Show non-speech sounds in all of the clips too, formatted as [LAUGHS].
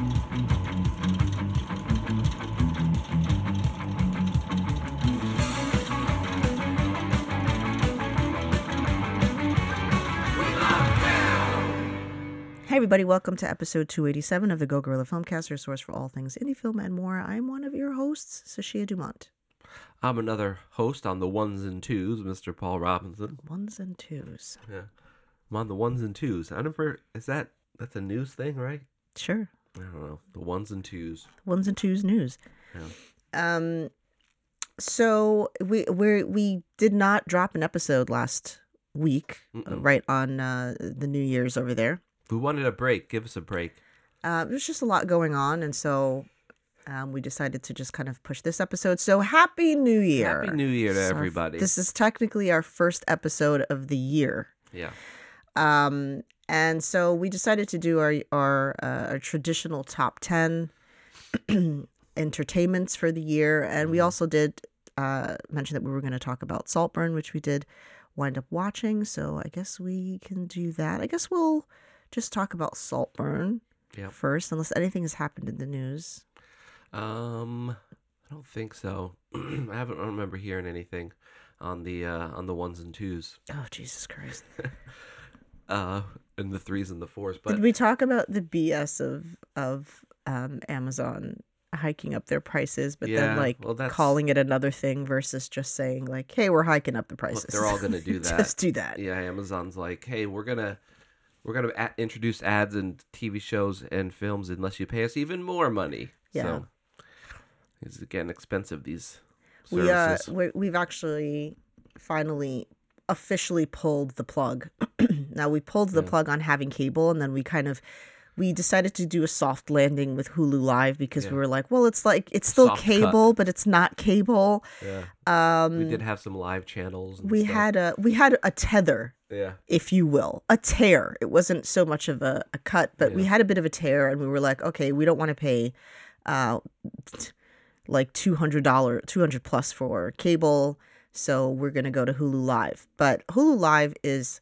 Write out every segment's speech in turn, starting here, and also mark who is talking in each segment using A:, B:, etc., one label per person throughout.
A: Hey everybody, welcome to episode 287 of the Go Guerilla Filmcast, your source for all things indie film and more. I'm one of your hosts, Sashia Dumont.
B: I'm another host on the ones and twos, Mr. Paul Robinson.
A: Ones and twos.
B: Yeah. I'm on the ones and twos. I never is that that's a news thing, right?
A: Sure.
B: I don't know. The ones and twos.
A: Ones and twos news.
B: Yeah.
A: Um so we we we did not drop an episode last week, uh,
B: Mm-mm.
A: right on uh, the New Year's over there.
B: We wanted a break. Give us a break.
A: Uh, there's just a lot going on, and so um, we decided to just kind of push this episode. So happy New Year!
B: Happy New Year to
A: So
B: everybody.
A: This is technically our first episode of the year.
B: Yeah.
A: Um, and so we decided to do our our, uh, our traditional top ten [CLEARS THROAT] entertainments for the year, and we also did uh, mention that we were going to talk about Saltburn, which we did wind up watching. So I guess we can do that. I guess we'll just talk about Saltburn
B: Yep.
A: first, unless anything has happened in the news.
B: Um I don't think so. [CLEARS THROAT] I haven't I remember hearing anything on the uh on the ones and twos.
A: Oh Jesus Christ! [LAUGHS]
B: Uh and the threes and the fours. But
A: did we talk about the BS of of um, Amazon? hiking up their prices but then like
B: well,
A: calling it another thing versus just saying like hey we're hiking up the prices
B: they're all gonna do [LAUGHS] that.
A: just do that
B: yeah, Amazon's like, hey, we're gonna we're gonna a- introduce ads and TV shows and films unless you pay us even more money.
A: Yeah.
B: So it's getting expensive. These
A: we uh we, we've actually finally officially pulled the plug [CLEARS THROAT] now we pulled the
B: Yeah.
A: plug on having cable and then we kind of we decided to do a soft landing with hulu live because
B: Yeah.
A: we were like well it's like it's still
B: soft cut.
A: cable but it's not cable
B: yeah,
A: um
B: we did have some live channels. And
A: we
B: stuff.
A: had a we had a tether
B: yeah,
A: if you will, a tear. It wasn't so much of a, a cut, but we had a bit of a tear, and we were like, okay, we don't want to pay uh, like two hundred dollar, two hundred plus for cable, so we're gonna go to Hulu Live. But Hulu Live is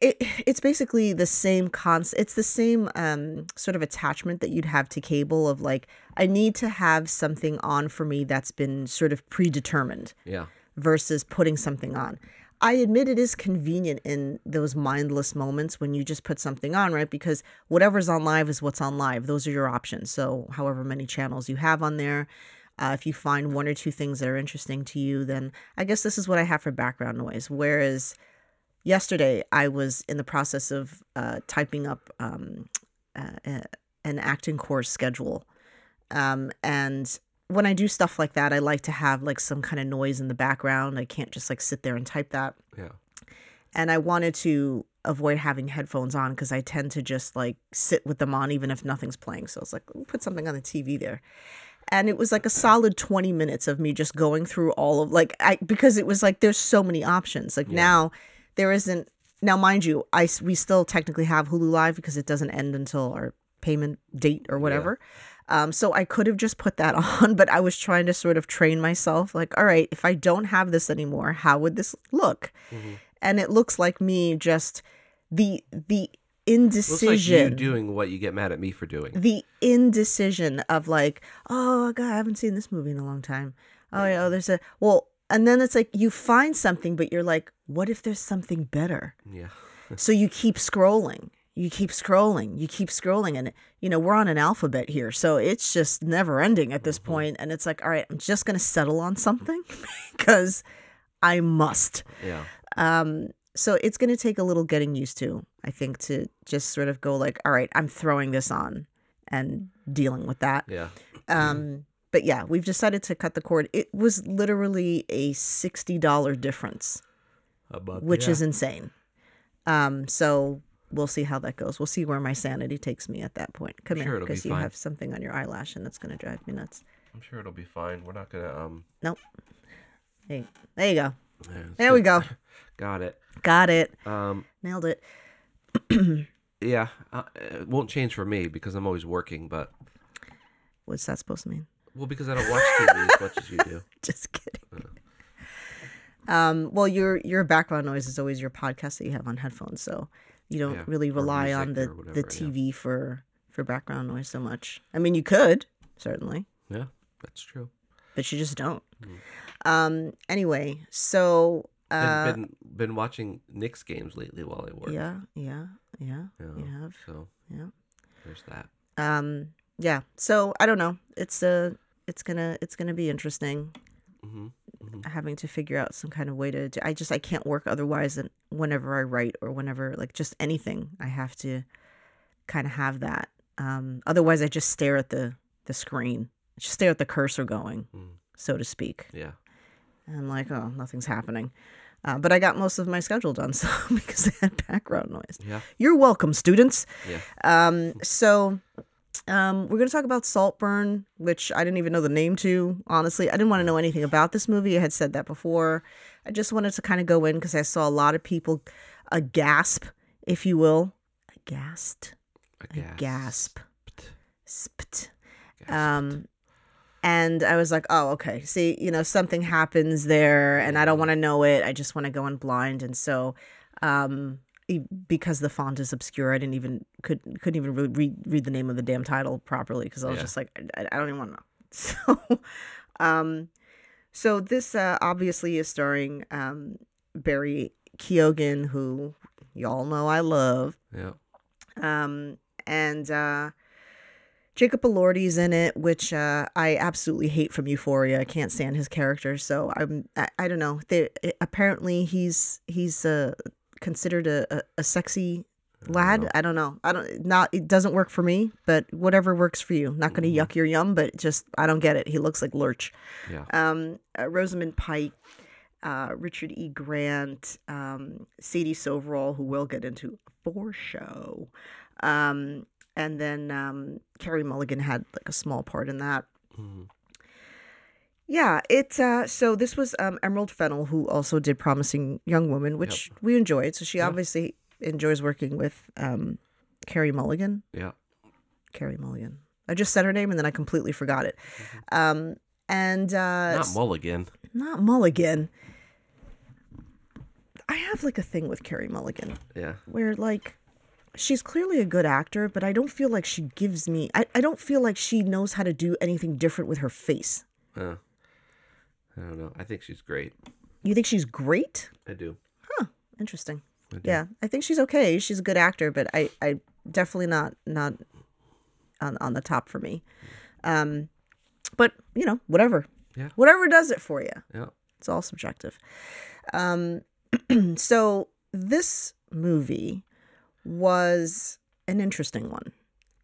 A: it, it's basically the same concept. It's the same um, sort of attachment that you'd have to cable of like, I need to have something on for me that's been sort of predetermined
B: yeah,
A: versus putting something on. I admit it is convenient in those mindless moments when you just put something on, right? Because whatever's on live is what's on live. Those are your options. So, however many channels you have on there, uh, if you find one or two things that are interesting to you, then I guess this is what I have for background noise. Whereas yesterday, I was in the process of uh, typing up um, uh, an acting course schedule. Um, and when I do stuff like that, I like to have like some kind of noise in the background. I can't just like sit there and type that.
B: yeah,
A: And I wanted to avoid having headphones on because I tend to just like sit with them on even if nothing's playing. So it's like, put something on the TV there. And it was like a solid 20 minutes of me just going through all of like I because it was like there's so many options. Like
B: Yeah.
A: now there isn't now mind you, I we still technically have Hulu Live because it doesn't end until our payment date or whatever. Um, so I could have just put that [LAUGHS] on, but I was trying to sort of train myself like, all right, if I don't have this anymore, how would this look?
B: Mhm.
A: And it looks like me just the the
B: looks like you
A: indecision
B: doing what you get mad at me for doing.
A: the indecision of like, oh god, I haven't seen this movie in a long time. Oh yeah, oh, there's a well, and then it's like you find something, but you're like, what if there's something better?
B: Yeah, [LAUGHS]
A: So you keep scrolling, you keep scrolling, you keep scrolling, and you know we're on an alphabet here, so it's just never ending at this point. point, And it's like, all right, I'm just gonna settle on something [LAUGHS] because I must.
B: yeah,
A: Um, so it's going to take a little getting used to, I think, to just sort of go like, all right, I'm throwing this on and dealing with that.
B: yeah.
A: Um, but yeah, we've decided to cut the cord. It was literally a $60 difference,
B: A month,
A: which
B: yeah.
A: is insane. Um, so we'll see how that goes. We'll see where my sanity takes me at that point. Come
B: I'm
A: here,
B: sure be
A: because you have something on your eyelash and that's going to drive me nuts.
B: I'm sure it'll be fine. We're not gonna um.
A: Nope. Hey, there you go.
B: it's
A: There we go. [LAUGHS]
B: Got it.
A: Got it.
B: Um.
A: Nailed it. [CLEARS THROAT]
B: Yeah, uh, it won't change for me because I'm always working, but
A: What's that supposed to mean?
B: well, because I don't watch TV as much as you do. [LAUGHS]
A: Just kidding. Um, well, your your background noise is always your podcast that you have on headphones, so you don't
B: Yeah,
A: really rely on the
B: or
A: the
B: whatever, yeah.
A: TV for for background noise so much. I mean, you could certainly,
B: Yeah, that's true.
A: but you just don't.
B: Mm.
A: Um. Anyway, so uh,
B: been been watching Knicks games lately while I work.
A: yeah, yeah, yeah.
B: Yeah,
A: You have,
B: So
A: yeah.
B: there's that.
A: Um. Yeah. So I don't know. It's uh It's gonna. It's gonna be interesting.
B: hmm
A: having to figure out some kind of way to do, I just I can't work otherwise than whenever I write or whenever like just anything I have to kind of have that um otherwise I just stare at the the screen just stare at the cursor going
B: Mm.
A: so to speak
B: Yeah.
A: And I'm like oh nothing's happening uh, but I got most of my schedule done [LAUGHS] so because I had background noise
B: Yeah.
A: you're welcome students
B: Yeah.
A: um so um, we're going to talk about Saltburn, which I didn't even know the name to. Honestly, I didn't want to know anything about this movie. I had said that before. I just wanted to kind of go in because I saw a lot of people a gasp, if you will, aghast,
B: A
A: a gasp, Spt.
B: Gasped.
A: Um, and I was like, oh, okay. See, you know, something happens there, and I don't want to know it. I just want to go in blind, and so, um, because the font is obscure, I didn't even could couldn't even re- read read the name of the damn title properly because I was
B: Yeah.
A: just like, I, I don't even want to know. [LAUGHS] So, um, so this uh, obviously is starring um Barry Keoghan, who y'all know I love
B: yeah.
A: um, and uh, Jacob Elordi's in it, which uh, I absolutely hate from Euphoria. I can't stand his character, so I'm I, I don't know. They, apparently he's he's uh, considered a, a, a sexy lad. I don't know. I don't not it doesn't work for me, but whatever works for you. Not going to
B: Mhm.
A: yuck your yum, but just I don't get it. He looks like Lurch
B: Yeah.
A: um, uh, Rosamund Pike, uh, Richard E. Grant, um, Sadie Soverall, who we'll get into for show, um, and then um, Carey Mulligan had like a small part in that.
B: Mhm.
A: Yeah, it's uh, so this was um, Emerald Fennell, who also did Promising Young Woman, which we enjoyed. So she
B: Yeah.
A: obviously enjoys working with um, Carey Mulligan.
B: Yeah.
A: Carey Mulligan. I just said her name and then I completely forgot it. Um, and uh,
B: Not Mulligan.
A: not Mulligan. I have like a thing with Carey Mulligan
B: Yeah.
A: where like she's clearly a good actor, but I don't feel like she gives me I, I don't feel like she knows how to do anything different with her face.
B: Uh, I don't know. I think she's great.
A: You think she's great?
B: I do. Huh.
A: Interesting.
B: I do.
A: Yeah. I think she's okay. She's a good actor, but I, I definitely not not on on the top for me. Um but you know, whatever.
B: Yeah.
A: Whatever does it for you.
B: Yeah.
A: It's all subjective. Um, [CLEARS THROAT] so this movie was an interesting one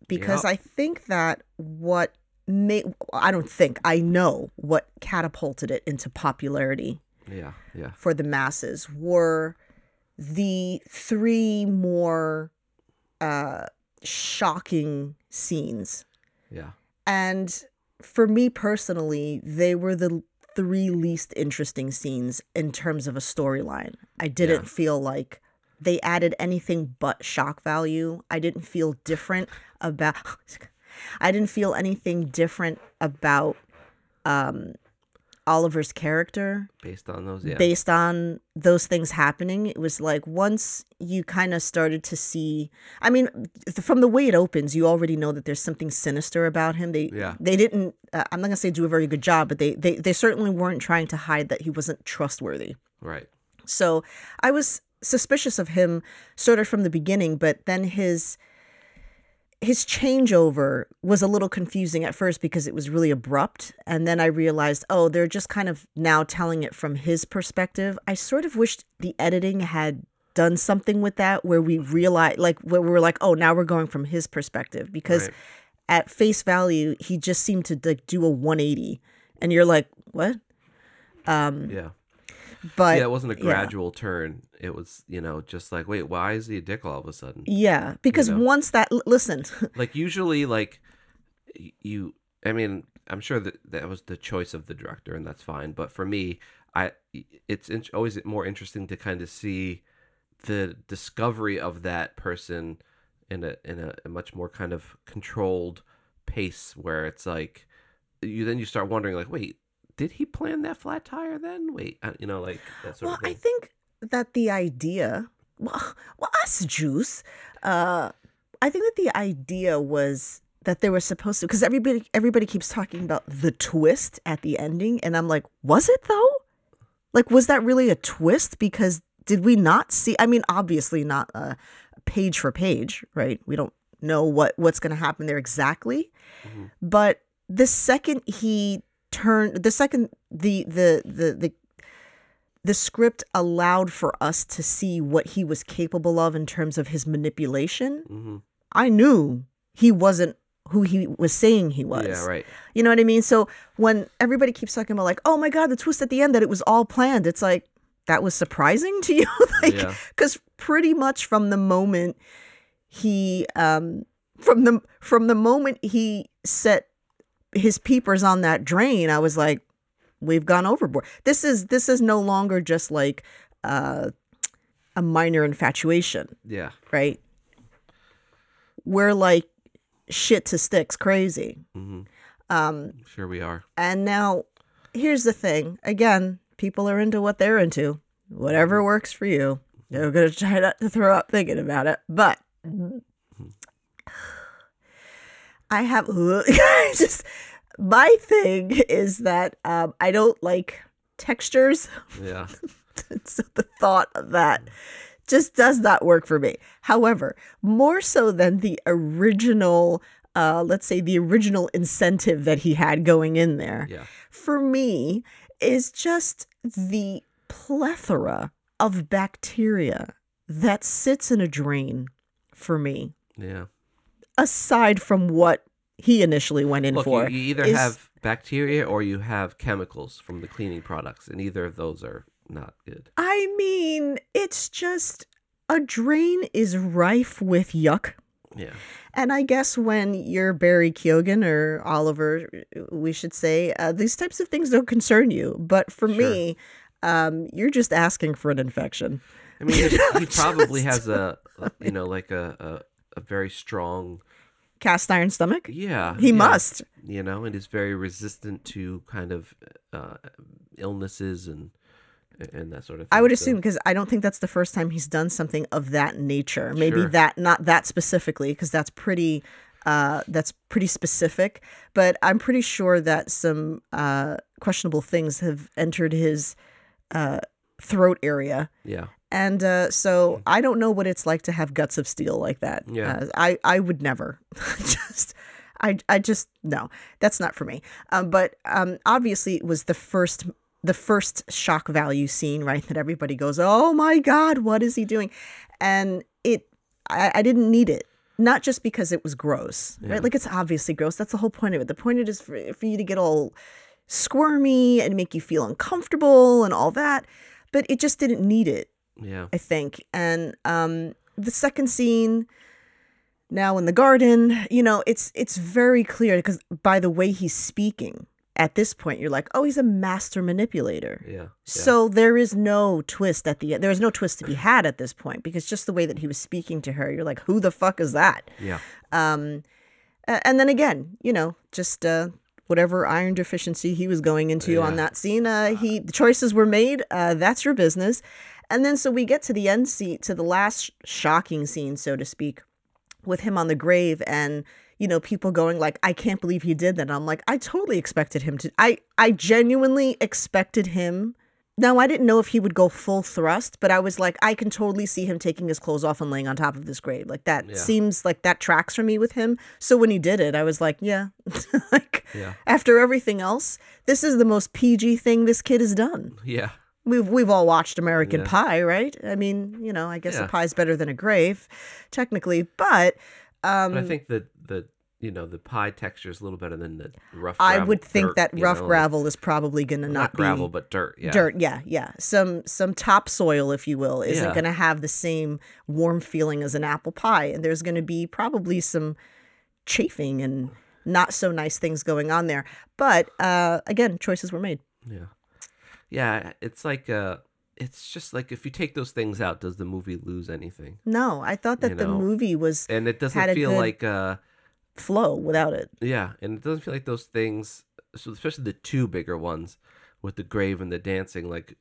A: because
B: Yep.
A: I think that what made I don't think I know what catapulted it into popularity
B: Yeah. Yeah.
A: for the masses were the three more uh, shocking scenes
B: Yeah.
A: and for me personally, they were the three least interesting scenes in terms of a storyline. I didn't
B: Yeah.
A: feel like they added anything but shock value. I didn't feel different about [LAUGHS] I didn't feel anything different about um Oliver's character
B: Based on those. Yeah.
A: based on those things happening it was like once you kind of started to see i mean from the way it opens you already know that there's something sinister about him they
B: Yeah.
A: they didn't uh, i'm not going to say do a very good job but they, they they certainly weren't trying to hide that he wasn't trustworthy
B: right.
A: so i was suspicious of him sort of from the beginning but then his his changeover was a little confusing at first because it was really abrupt. And then i realized oh they're just kind of now telling it from his perspective. I sort of wished the editing had done something with that where we realized like where we were like oh now we're going from his perspective. Because
B: Right.
A: at face value he just seemed to like do a 180 and you're like what? Um
B: Yeah.
A: But
B: yeah. It wasn't a
A: yeah.
B: gradual turn. It was, you know, just like, wait, why is he a dick all of a sudden?
A: Yeah, because
B: know?
A: once that listen, [LAUGHS]
B: like usually like you i mean i'm sure that that was the choice of the director and that's fine but for me i it's in- always more interesting to kind of see the discovery of that person in a in a, a much more kind of controlled pace where it's like you then you start wondering like wait did he plan that flat tire then wait uh, you know like that sort
A: well,
B: of thing
A: I think that the idea, well, [LAUGHS] well us Jews, uh, I think that the idea was that they were supposed to because everybody everybody keeps talking about the twist at the ending and I'm like, was it though? Like was that really a twist because did we not see I mean obviously not uh, page for page, right? We don't know what what's going to happen there exactly.
B: Mhm.
A: But the second he turned the second the the the the the script allowed for us to see what he was capable of in terms of his manipulation.
B: hmm
A: I knew he wasn't who he was saying he was.
B: Yeah, right.
A: You know what I mean? So when everybody keeps talking about like, oh my god, the twist at the end that it was all planned, it's like that was surprising to [LAUGHS] you, like
B: Yeah.
A: because pretty much from the moment he um from the from the moment he set his peepers on that drain, I was like, we've gone overboard. This is this is no longer just like uh, a minor infatuation
B: Yeah.
A: right? We're like shit to sticks crazy.
B: hmm
A: Um,
B: Sure, we are.
A: and now here's the thing again, people are into what they're into, whatever works for you. They're going to try not to throw up thinking about it, but I have [LAUGHS] just my thing is that um, I don't like textures.
B: Yeah. [LAUGHS]
A: so the thought of that just does not work for me. However, more so than the original, uh, let's say the original incentive that he had going in there,
B: Yeah.
A: for me is just the plethora of bacteria that sits in a drain for me,
B: Yeah.
A: Aside from what he initially went in
B: Look,
A: for.
B: you, you either
A: is-
B: have bacteria or you have chemicals from the cleaning products, and either of those are not good.
A: I mean, it's just a drain is rife with yuck.
B: Yeah.
A: And I guess when you're Barry Keoghan or Oliver, we should say, uh, these types of things don't concern you. But for
B: Sure.
A: me, um, you're just asking for an infection.
B: I mean, he, [LAUGHS] probably has a, you know, like a, a, very strong,
A: Cast iron stomach?
B: yeah.
A: He
B: yeah,
A: must.
B: You know, and is very resistant to kind of uh, illnesses and and that sort of thing.
A: I would assume because I don't think that's the first time he's done something of that nature. Maybe
B: Sure.
A: that not that specifically because that's pretty uh, that's pretty specific. But I'm pretty sure that some uh, questionable things have entered his uh, throat area.
B: Yeah.
A: And uh, so I don't know what it's like to have guts of steel like that.
B: Yeah.
A: Uh, I, I would never. [LAUGHS] just I I just no, that's not for me. Um, but um, obviously it was the first the first shock value scene, right? That everybody goes, "Oh my god, what is he doing?" And it I, I didn't need it. Not just because it was gross,
B: Yeah.
A: right? Like it's obviously gross. That's the whole point of it. The point of it is for, for you to get all squirmy and make you feel uncomfortable and all that. But it just didn't need it.
B: Yeah.
A: I think. And um, the second scene, now in the garden, you know, it's it's very clear because by the way he's speaking at this point, you're like, oh, he's a master manipulator.
B: Yeah. yeah.
A: So there is no twist at the end. There is no twist to be [CLEARS THROAT] had at this point because just the way that he was speaking to her, you're like, who the fuck is that?
B: Yeah.
A: Um, and then again, you know, just uh, whatever iron deficiency he was going into on that scene, uh, he the choices were made. Uh, that's your business. And then so we get to the end scene, to the last shocking scene, so to speak, with him on the grave and you know people going like i can't believe he did that and i'm like i totally expected him to i i genuinely expected him now i didn't know if he would go full thrust but i was like i can totally see him taking his clothes off and laying on top of this grave like that
B: Yeah.
A: seems like that tracks for me with him so when he did it i was like yeah [LAUGHS] like
B: Yeah.
A: after everything else this is the most pg thing this kid has done
B: Yeah.
A: We've we've all watched American
B: Yeah.
A: Pie, right? I mean, you know, I guess a
B: Yeah.
A: pie's better than a grave, technically, but um,
B: But I think that the you know the pie texture is a little better than the rough. Gravel.
A: I
B: gravel-
A: would think
B: dirt,
A: that rough
B: know,
A: gravel is probably going to
B: not,
A: not,
B: gravel,
A: be
B: but dirt. Yeah.
A: dirt. Yeah, yeah. Some some topsoil, if you will, isn't
B: Yeah.
A: going to have the same warm feeling as an apple pie, and there's going to be probably some chafing and not so nice things going on there. But uh, again, choices were made.
B: Yeah. Yeah. It's like uh, it's just like if you take those things out, does the movie lose anything?
A: No, I thought that
B: You
A: the movie was
B: And it doesn't
A: a
B: feel like uh,
A: flow without it.
B: yeah, and it doesn't feel like those things, so especially the two bigger ones with the grave and the dancing. Like,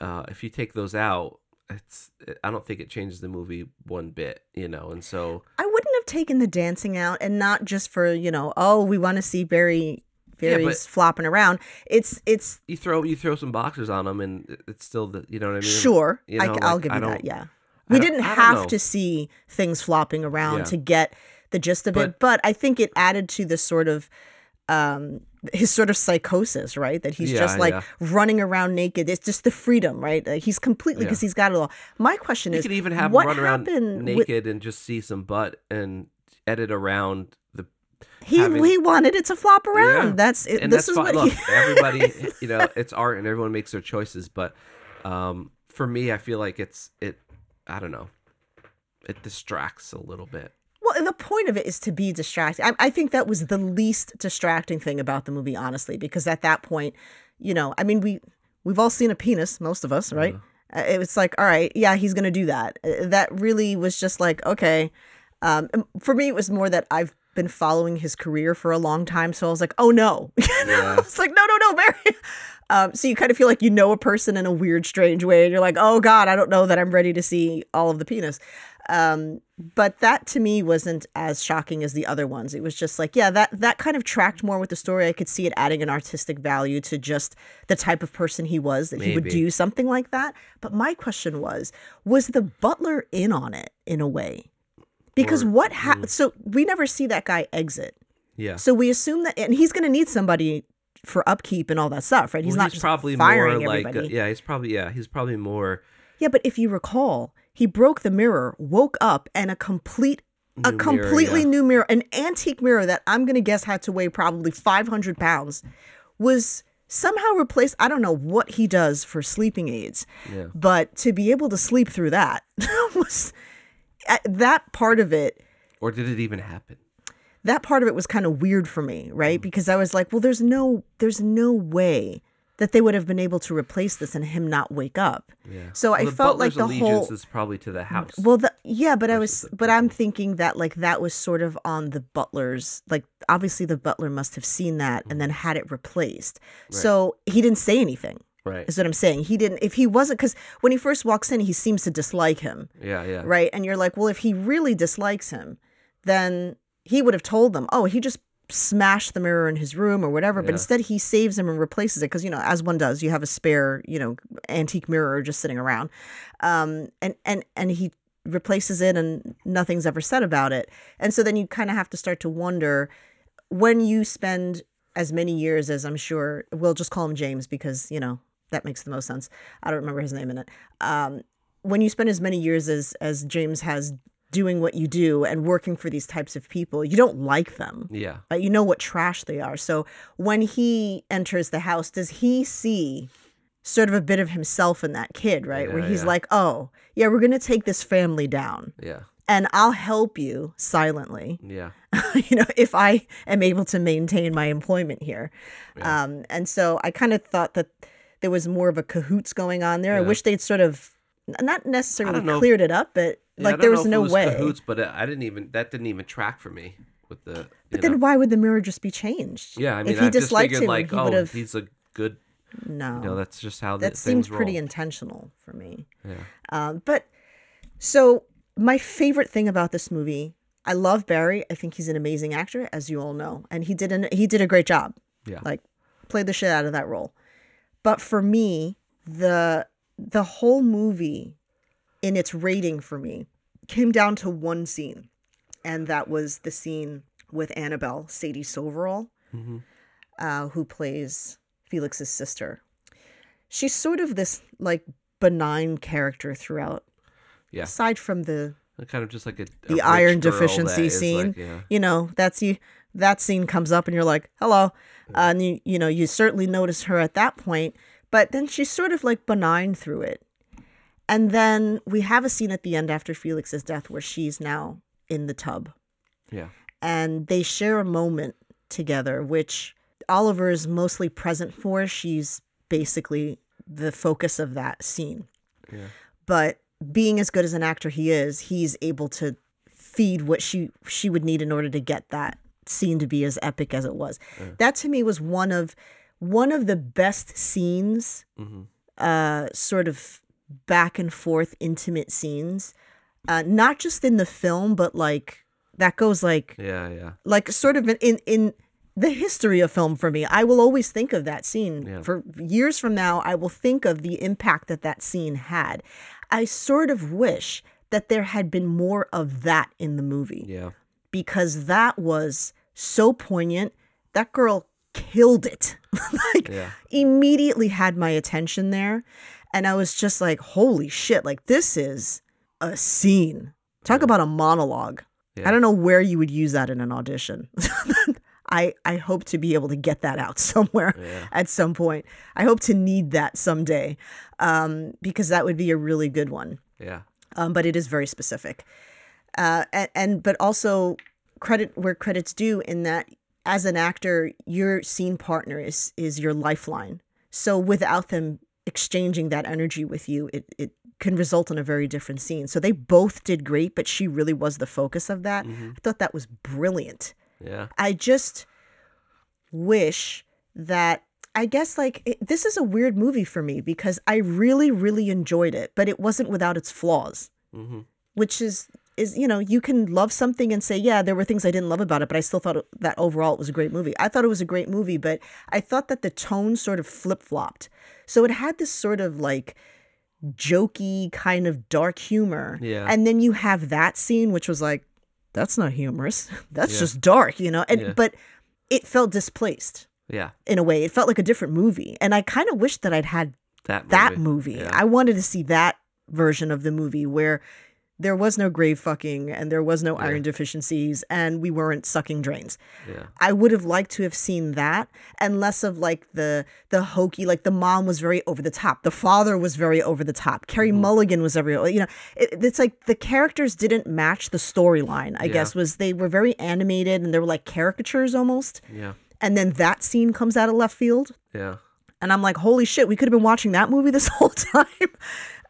B: uh, if you take those out, it's I don't think it changes the movie one bit. You know, and so
A: I wouldn't have taken the dancing out and not just for, you know, oh, we want to see Barry
B: Yeah,
A: flopping around. It's it's
B: You throw you throw some boxers on them, and it's still the you know what I mean.
A: sure.
B: you
A: I,
B: know,
A: I'll
B: like,
A: give
B: I
A: you that. Yeah. We didn't have to see things flopping around
B: Yeah.
A: to get the gist of it,
B: But-
A: but I think it added to the sort of um his sort of psychosis, right? That he's
B: Yeah,
A: just like
B: yeah.
A: running around naked. It's just the freedom, right? Like, he's completely because he's got it all. My question
B: You
A: is,
B: could even have
A: what
B: him run around
A: happened with-
B: naked and just see some butt and edit around the.
A: He
B: having-
A: he wanted it to flop around.
B: Yeah.
A: That's it,
B: And
A: this
B: that's
A: is
B: fine.
A: what
B: Look, everybody, [LAUGHS] you know, it's art and everyone makes their choices. But um, for me, I feel like it's it. I don't know. It distracts a little bit.
A: Well, the point of it is to be distracting. I, I think that was the least distracting thing about the movie, honestly, because at that point, you know, I mean, we we've all seen a penis, most of us, right? Uh, It was like, all right, yeah, he's gonna do that. Uh, That really was just like, okay. Um, for me, it was more that I've been following his career for a long time, so I was like, oh no? [LAUGHS]
B: Yeah.
A: it's like, no, no, no, Barry. [LAUGHS] Um, so you kind of feel like you know a person in a weird, strange way, and you're like, oh God, I don't know that I'm ready to see all of the penis. Um, but that to me wasn't as shocking as the other ones. It was just like, yeah, that that kind of tracked more with the story. I could see it adding an artistic value to just the type of person he was that he would do something like that. But my question was, was the butler in on it in a way? Because
B: Or-
A: what happened? So we never see that guy exit.
B: Yeah.
A: So we assume that, and he's going to need somebody for upkeep and all that stuff, right? He's
B: Well,
A: not just
B: probably
A: firing
B: more like
A: everybody.
B: uh, yeah. He's probably yeah. He's probably more
A: Yeah, but if you recall, he broke the mirror, woke up, and a complete a
B: mirror,
A: completely
B: yeah.
A: new mirror, an antique mirror that I'm gonna guess had to weigh probably 500 pounds, was somehow replaced. I don't know what he does for sleeping aids,
B: Yeah.
A: but to be able to sleep through that [LAUGHS] was uh, that part of it.
B: Or did it even happen?
A: That part of it was kind of weird for me, right? Mm-hmm. Because I was like, well, there's no, there's no way that they would have been able to replace this and him not wake up.
B: Yeah.
A: So I
B: Well, the
A: felt like the
B: allegiance
A: whole
B: is probably to the house.
A: Well, the, yeah, but I was, but I'm thinking that like that was sort of on the butler's, like obviously the butler must have seen that and then mm-hmm. had it replaced. So he didn't say anything.
B: Right.
A: Is what I'm saying. He didn't. If he wasn't, because when he first walks in, he seems to dislike him,
B: Yeah. Yeah.
A: right? And you're like, well, if he really dislikes him, then he would have told them, oh, he just smashed the mirror in his room or whatever. But instead, he saves him and replaces it because you know, as one does, you have a spare, you know, antique mirror just sitting around, um, and and and he replaces it, and nothing's ever said about it. And so then you kind of have to start to wonder when you spend as many years as I'm sure we'll just call him James because you know that makes the most sense. I don't remember his name in it. Um, when you spend as many years as as James has doing what you do and working for these types of people, you don't like them.
B: Yeah.
A: Uh, you know what trash they are. So when he enters the house, does he see sort of a bit of himself in that kid, right? Where he's
B: yeah.
A: like, "Oh, yeah, we're going to take this family down
B: Yeah.
A: and I'll help you silently."
B: Yeah. [LAUGHS]
A: you know, if I am able to maintain my employment here. Um, and so I kind of thought that there was more of a cahoots going on there. I wish they'd sort of not necessarily
B: don't if-
A: cleared it up, but
B: Yeah,
A: like there was no way.
B: Cahoots, but uh, I didn't even that didn't even track for me with the.
A: But
B: know.
A: then why would the mirror just be changed?
B: yeah, I mean,
A: if he
B: I just
A: disliked
B: figured
A: him,
B: like,
A: he
B: oh,
A: would have.
B: he's a good.
A: No,
B: You know, that's just how the
A: that seems pretty intentional for me.
B: Yeah.
A: Um, but so my favorite thing about this movie, I love Barry. I think he's an amazing actor, as you all know, and he did an, he did a great job.
B: Yeah.
A: like played the shit out of that role. But for me, the the whole movie, in its rating for me, came down to one scene, and that was the scene with Annabelle, Sadie Soverall,
B: Mhm.
A: uh, who plays Felix's sister. She's sort of this like benign character throughout.
B: Yeah.
A: Aside from the
B: Kind of just like a, a
A: the iron deficiency scene.
B: like, yeah.
A: You know, that's you. That scene comes up, and you're like, "Hello," uh, and you you know you certainly notice her at that point, but then she's sort of like benign through it, and then we have a scene at the end after Felix's death where she's now in the tub,
B: Yeah.
A: and they share a moment together, which Oliver is mostly present for. She's basically the focus of that scene
B: Yeah.
A: but being as good as an actor he is, he's able to feed what she she would need in order to get that scene to be as epic as it was. That to me was one of one of the best scenes,
B: hmm
A: uh, sort of back and forth intimate scenes, uh, not just in the film, but like that goes like
B: Yeah, yeah.
A: like sort of in in, in the history of film for me. I will always think of that scene
B: Yeah.
A: for years from now. I will think of the impact that that scene had. I sort of wish that there had been more of that in the movie
B: Yeah.
A: Because that was so poignant. That girl killed it. [LAUGHS] like
B: Yeah.
A: immediately had my attention there and I was just like, "Holy shit, like this is a scene." Talk about a monologue.
B: Yeah.
A: I don't know where you would use that in an audition. [LAUGHS] I I hope to be able to get that out [LAUGHS] somewhere
B: Yeah.
A: at some point. I hope to need that someday um, because that would be a really good one.
B: Yeah.
A: Um, but it is very specific, uh, and, and but also credit where credit's due in that as an actor, your scene partner is is your lifeline. So without them exchanging that energy with you, it it can result in a very different scene. So they both did great, but she really was the focus of that.
B: Mm-hmm.
A: I thought that was brilliant.
B: Yeah.
A: I just wish that I guess like it, this is a weird movie for me because I really really enjoyed it, but it wasn't without its flaws,
B: Mm-hmm.
A: which is is you know you can love something and say yeah there were things I didn't love about it, but I still thought that overall it was a great movie. I thought it was a great movie, but I thought that the tone sort of flip flopped. So it had this sort of like jokey kind of dark humor,
B: Yeah.
A: and then you have that scene which was like that's not humorous, [LAUGHS] that's
B: Yeah.
A: just dark, you know, and
B: Yeah.
A: but it felt displaced
B: Yeah.
A: in a way. It felt like a different movie. And I kind of wish that I'd had
B: That movie.
A: that movie.
B: Yeah.
A: I wanted to see that version of the movie where there was no grave fucking and there was no
B: Yeah.
A: iron deficiencies and we weren't sucking drains.
B: yeah.
A: I would have liked to have seen that and less of like the the hokey like the mom was very over the top. The father was very over the top. Carey
B: Mm-hmm.
A: Mulligan was every you know it, it's like the characters didn't match the storyline. I
B: Yeah.
A: guess was they were very animated and they were like caricatures almost.
B: Yeah.
A: And then that scene comes out of left field
B: Yeah.
A: and I'm like, holy shit, we could have been watching that movie this [LAUGHS] whole time.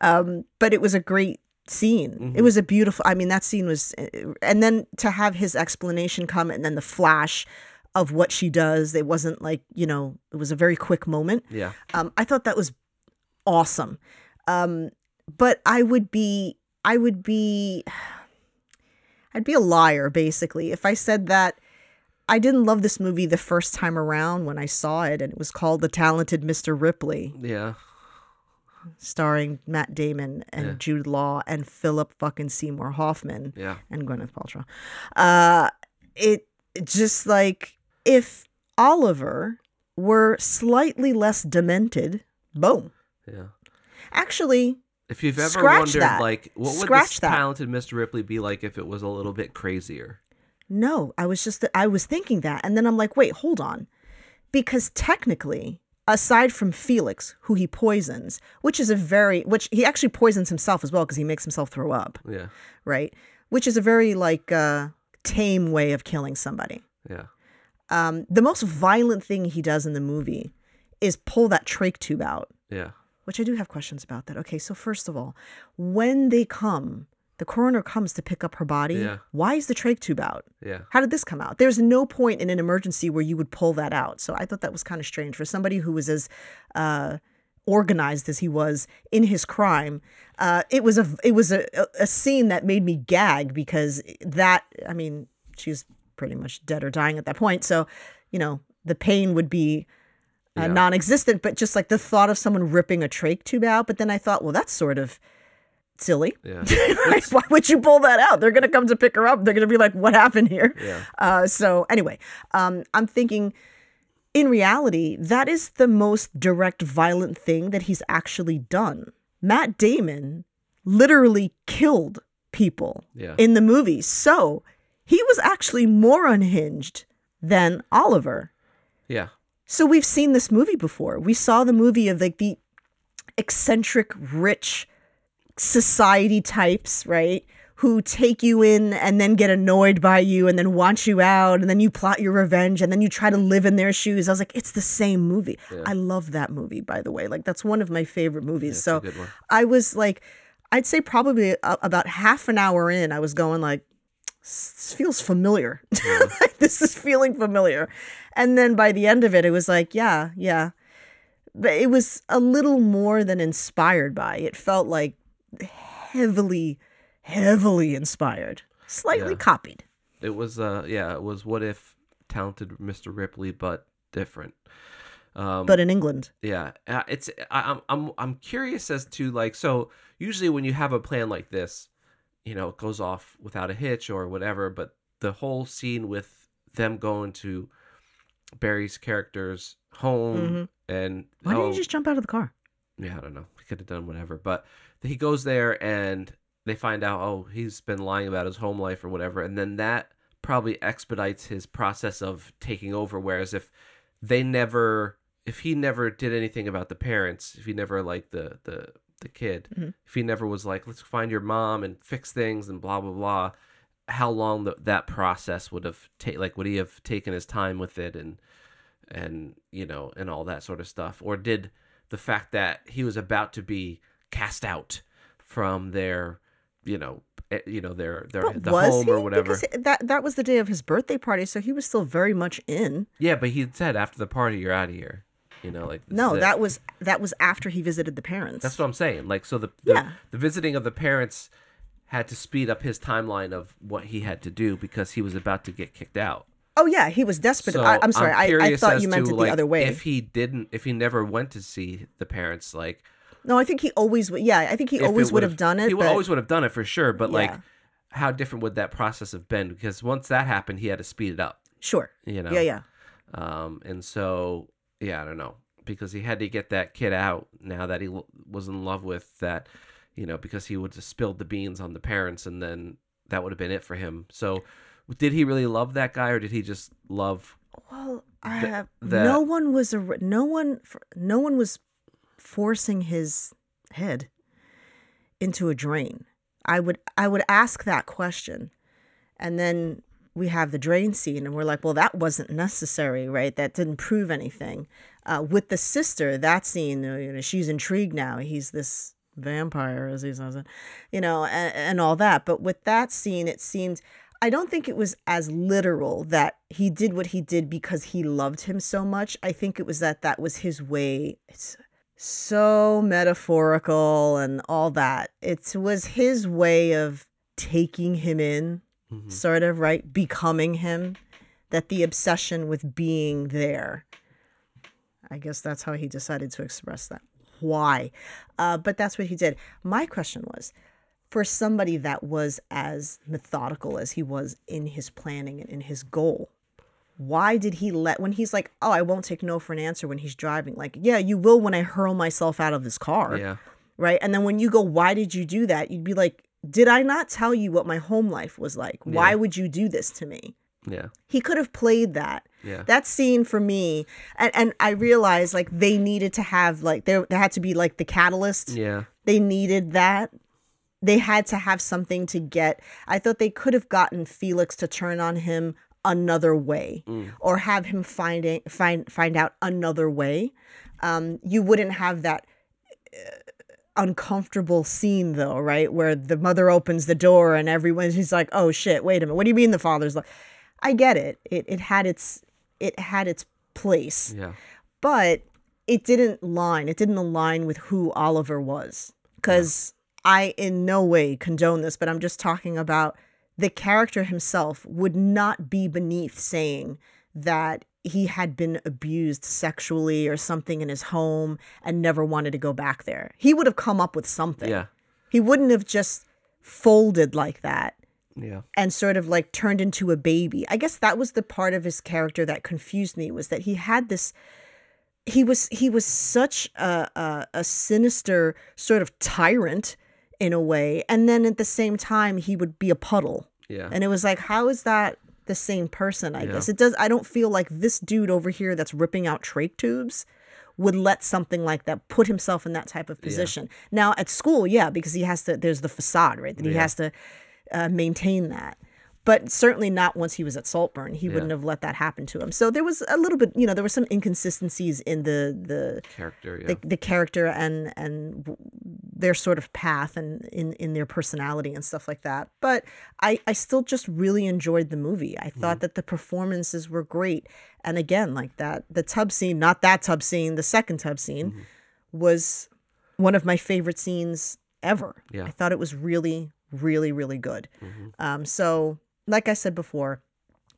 A: Um, but it was a great scene. It was a beautiful. I mean, that scene was, and then to have his explanation come, and then the flash of what she does. It wasn't like you know, it was a very quick moment.
B: Yeah.
A: Um, I thought that was awesome. Um, but I would be, I would be, I'd be a liar basically if I said that I didn't love this movie the first time around when I saw it, and it was called The Talented Mr. Ripley,
B: Yeah.
A: Starring Matt Damon and
B: Yeah.
A: Jude Law and Philip fucking Seymour Hoffman
B: Yeah.
A: and Gwyneth Paltrow. Uh, it just like if Oliver were slightly less demented, boom.
B: Yeah.
A: Actually,
B: If you've ever
A: Scratch
B: wondered,
A: that.
B: like, what would
A: Scratch
B: this
A: that.
B: talented Mr. Ripley be like if it was a little bit crazier?
A: no, I was just I was thinking that, and then I'm like, wait, hold on, because technically. Aside from Felix, who he poisons, which is a very, which he actually poisons himself as well because he makes himself throw up,
B: Yeah.
A: right? Which is a very like uh, tame way of killing somebody.
B: Yeah.
A: Um, the most violent thing he does in the movie is pull that trach tube out,
B: Yeah.
A: which I do have questions about that. Okay, so first of all, when they come, the coroner comes to pick up her body.
B: Yeah.
A: Why is the trach tube out?
B: Yeah.
A: How did this come out? There's no point in an emergency where you would pull that out. So I thought that was kind of strange for somebody who was as uh, organized as he was in his crime. Uh, it was a it was a, a scene that made me gag because that I mean she was pretty much dead or dying at that point. So you know the pain would be uh,
B: Yeah.
A: non-existent, but just like the thought of someone ripping a trach tube out. But then I thought, well, that's sort of silly.
B: Yeah. [LAUGHS]
A: Right? Why would you pull that out? They're gonna come to pick her up. They're gonna be like, "What happened here?"
B: Yeah.
A: Uh, so anyway, um, I'm thinking, in reality, that is the most direct, violent thing that he's actually done. Matt Damon literally killed people
B: Yeah.
A: in the movie, so he was actually more unhinged than Oliver.
B: Yeah.
A: So we've seen this movie before. We saw the movie of like the eccentric, rich society types, right? Who take you in and then get annoyed by you and then want you out and then you plot your revenge and then you try to live in their shoes. I was like, it's the same movie. I love that movie, by the way. Like, that's one of my favorite movies.
B: It's
A: so
B: a good one.
A: I was like, I'd say probably about half an hour in, I was going like, this feels familiar. [LAUGHS] Like, this is feeling familiar. And then by the end of it, it was like, yeah, yeah. But it was a little more than inspired by. It felt like heavily, heavily inspired, slightly
B: Yeah.
A: copied.
B: it was uh yeah it was what if talented Mr. Ripley but different. Um,
A: but in England.
B: yeah, uh, it's I, I'm I'm I'm curious as to like so usually when you have a plan like this, you know, it goes off without a hitch or whatever, but the whole scene with them going to Barry's character's home
A: Mhm.
B: and
A: Why didn't
B: oh,
A: you just jump out of the car?
B: Yeah, I don't know. He could have done whatever. But he goes there and they find out, oh, he's been lying about his home life or whatever. And then that probably expedites his process of taking over. Whereas if they never, if he never did anything about the parents, if he never liked the, the, the kid,
A: Mhm.
B: if he never was like, let's find your mom and fix things and blah, blah, blah, how long the, that process would have taken, like, would he have taken his time with it and, and, you know, and all that sort of stuff? Or did, the fact that he was about to be cast out from their, you know, eh, you know their their
A: But
B: the home
A: he?
B: or whatever.
A: Because that that was the day of his birthday party, so he was still very much in.
B: Yeah, but he said after the party, you're out of here. You know, like
A: No, that was that was after he visited the parents.
B: that's what I'm saying. Like, so the the,
A: Yeah.
B: the visiting of the parents had to speed up his timeline of what he had to do because he was about to get kicked out.
A: Oh yeah, he was desperate.
B: So
A: I, I'm sorry, I, I
B: curious
A: thought you meant
B: to,
A: it the
B: like,
A: other way.
B: If he didn't, if he never went to see the parents, like
A: no, I think he always would. Yeah, I think he always would
B: would've-
A: done it.
B: He
A: but
B: always would have done it for sure. But like, how different would that process have been? Because once that happened, he had to speed it up.
A: sure.
B: You know.
A: Yeah, yeah.
B: Um, and so yeah, I don't know because he had to get that kid out now that he l- was in love with that, you know, because he would have spilled the beans on the parents, and then that would have been it for him. So, did he really love that guy, or did he just love?
A: Well, I
B: Th-
A: have
B: that-
A: no one was a no one no one was forcing his head into a drain. I would I would ask that question, and then we have the drain scene, and we're like, well, that wasn't necessary, right? That didn't prove anything. Uh, with the sister, that scene, you know, she's intrigued now. He's this vampire, as he says it, you know, and, and all that. But with that scene, it seemed. I don't think it was as literal that he did what he did because he loved him so much. I think it was that that was his way. It's so metaphorical and all that. It was his way of taking him in,
B: Mhm.
A: sort of, right? Becoming him. That the obsession with being there. I guess that's how he decided to express that. Why? Uh, but that's what he did. My question was for somebody that was as methodical as he was in his planning and in his goal, why did he let, when he's like, oh, I won't take no for an answer when he's driving, like, yeah, you will when I hurl myself out of this car
B: Yeah,
A: right? And then when you go, why did you do that? You'd be like, did I not tell you what my home life was like? Why would you do this to me?
B: yeah,
A: He could have played that.
B: yeah.
A: That scene for me, and, and I realized like they needed to have like there there had to be like the catalyst.
B: yeah,
A: They needed that. They had to have something to get. I thought they could have gotten Felix to turn on him another way,
B: Mm.
A: or have him finding find find out another way. Um, you wouldn't have that uncomfortable scene though, right? Where the mother opens the door and everyone's he's like, "Oh shit, wait a minute. What do you mean the father's like?" I get it. It it had its it had its place,
B: yeah,
A: but it didn't line. It didn't align with who Oliver was. Cuz I in no way condone this, but I'm just talking about the character himself would not be beneath saying that he had been abused sexually or something in his home and never wanted to go back there. He would have come up with something.
B: yeah,
A: He wouldn't have just folded like that
B: yeah,
A: and sort of like turned into a baby. I guess that was the part of his character that confused me was that he had this he was he was such a a, a sinister sort of tyrant in a way and then at the same time he would be a puddle.
B: yeah.
A: And it was like how is that the same person, I
B: Yeah.
A: guess. It does I don't feel like this dude over here that's ripping out trach tubes would let something like that put himself in that type of position. Now at school, yeah, because he has to there's the facade, right? That he
B: Yeah.
A: has to uh, maintain that. But certainly not once he was at Saltburn. He wouldn't have let that happen to him. So there was a little bit, you know, there were some inconsistencies in the the
B: Character, yeah,
A: the, the character and and their sort of path and in in their personality and stuff like that. But i i still just really enjoyed the movie. I mm-hmm. thought that the performances were great. And again like that the tub scene not that tub scene the second tub scene mm-hmm. was one of my favorite scenes ever.
B: Yeah.
A: i thought it was really really really good. Mm-hmm. Um so like I said before,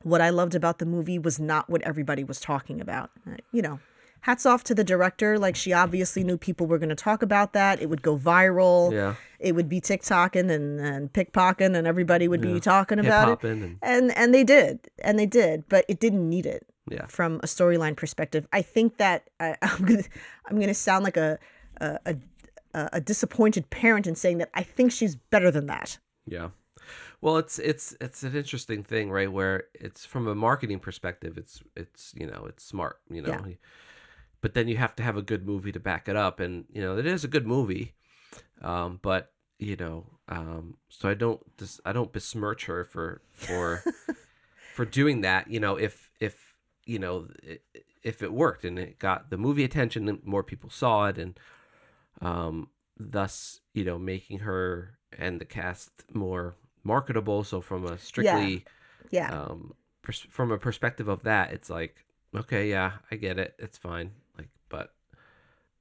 A: what I loved about the movie was not what everybody was talking about. Uh, You know, hats off to the director. Like she obviously knew people were going to talk about that. It would go viral.
B: Yeah.
A: It would be TikToking and, and pickpocketing, and everybody would
B: Yeah.
A: be talking about it.
B: and
A: And and they did, and they did, but it didn't need it
B: yeah.
A: from a storyline perspective. I think that I, [LAUGHS] I'm gonna I'm gonna sound like a a, a a disappointed parent in saying that I think she's better than that.
B: Yeah. Well, it's it's it's an interesting thing, right? Where it's from a marketing perspective, it's it's you know it's smart, you know,
A: Yeah.
B: but then you have to have a good movie to back it up, and you know it is a good movie, um, but you know, um, so I don't dis- I don't besmirch her for for [LAUGHS] for doing that. You know, if if you know if it worked and it got the movie attention, and more people saw it, and um, thus you know making her and the cast more marketable. So from a strictly
A: Yeah,
B: um, pers- from a perspective of that, it's like okay, yeah, I get it, it's fine. Like, but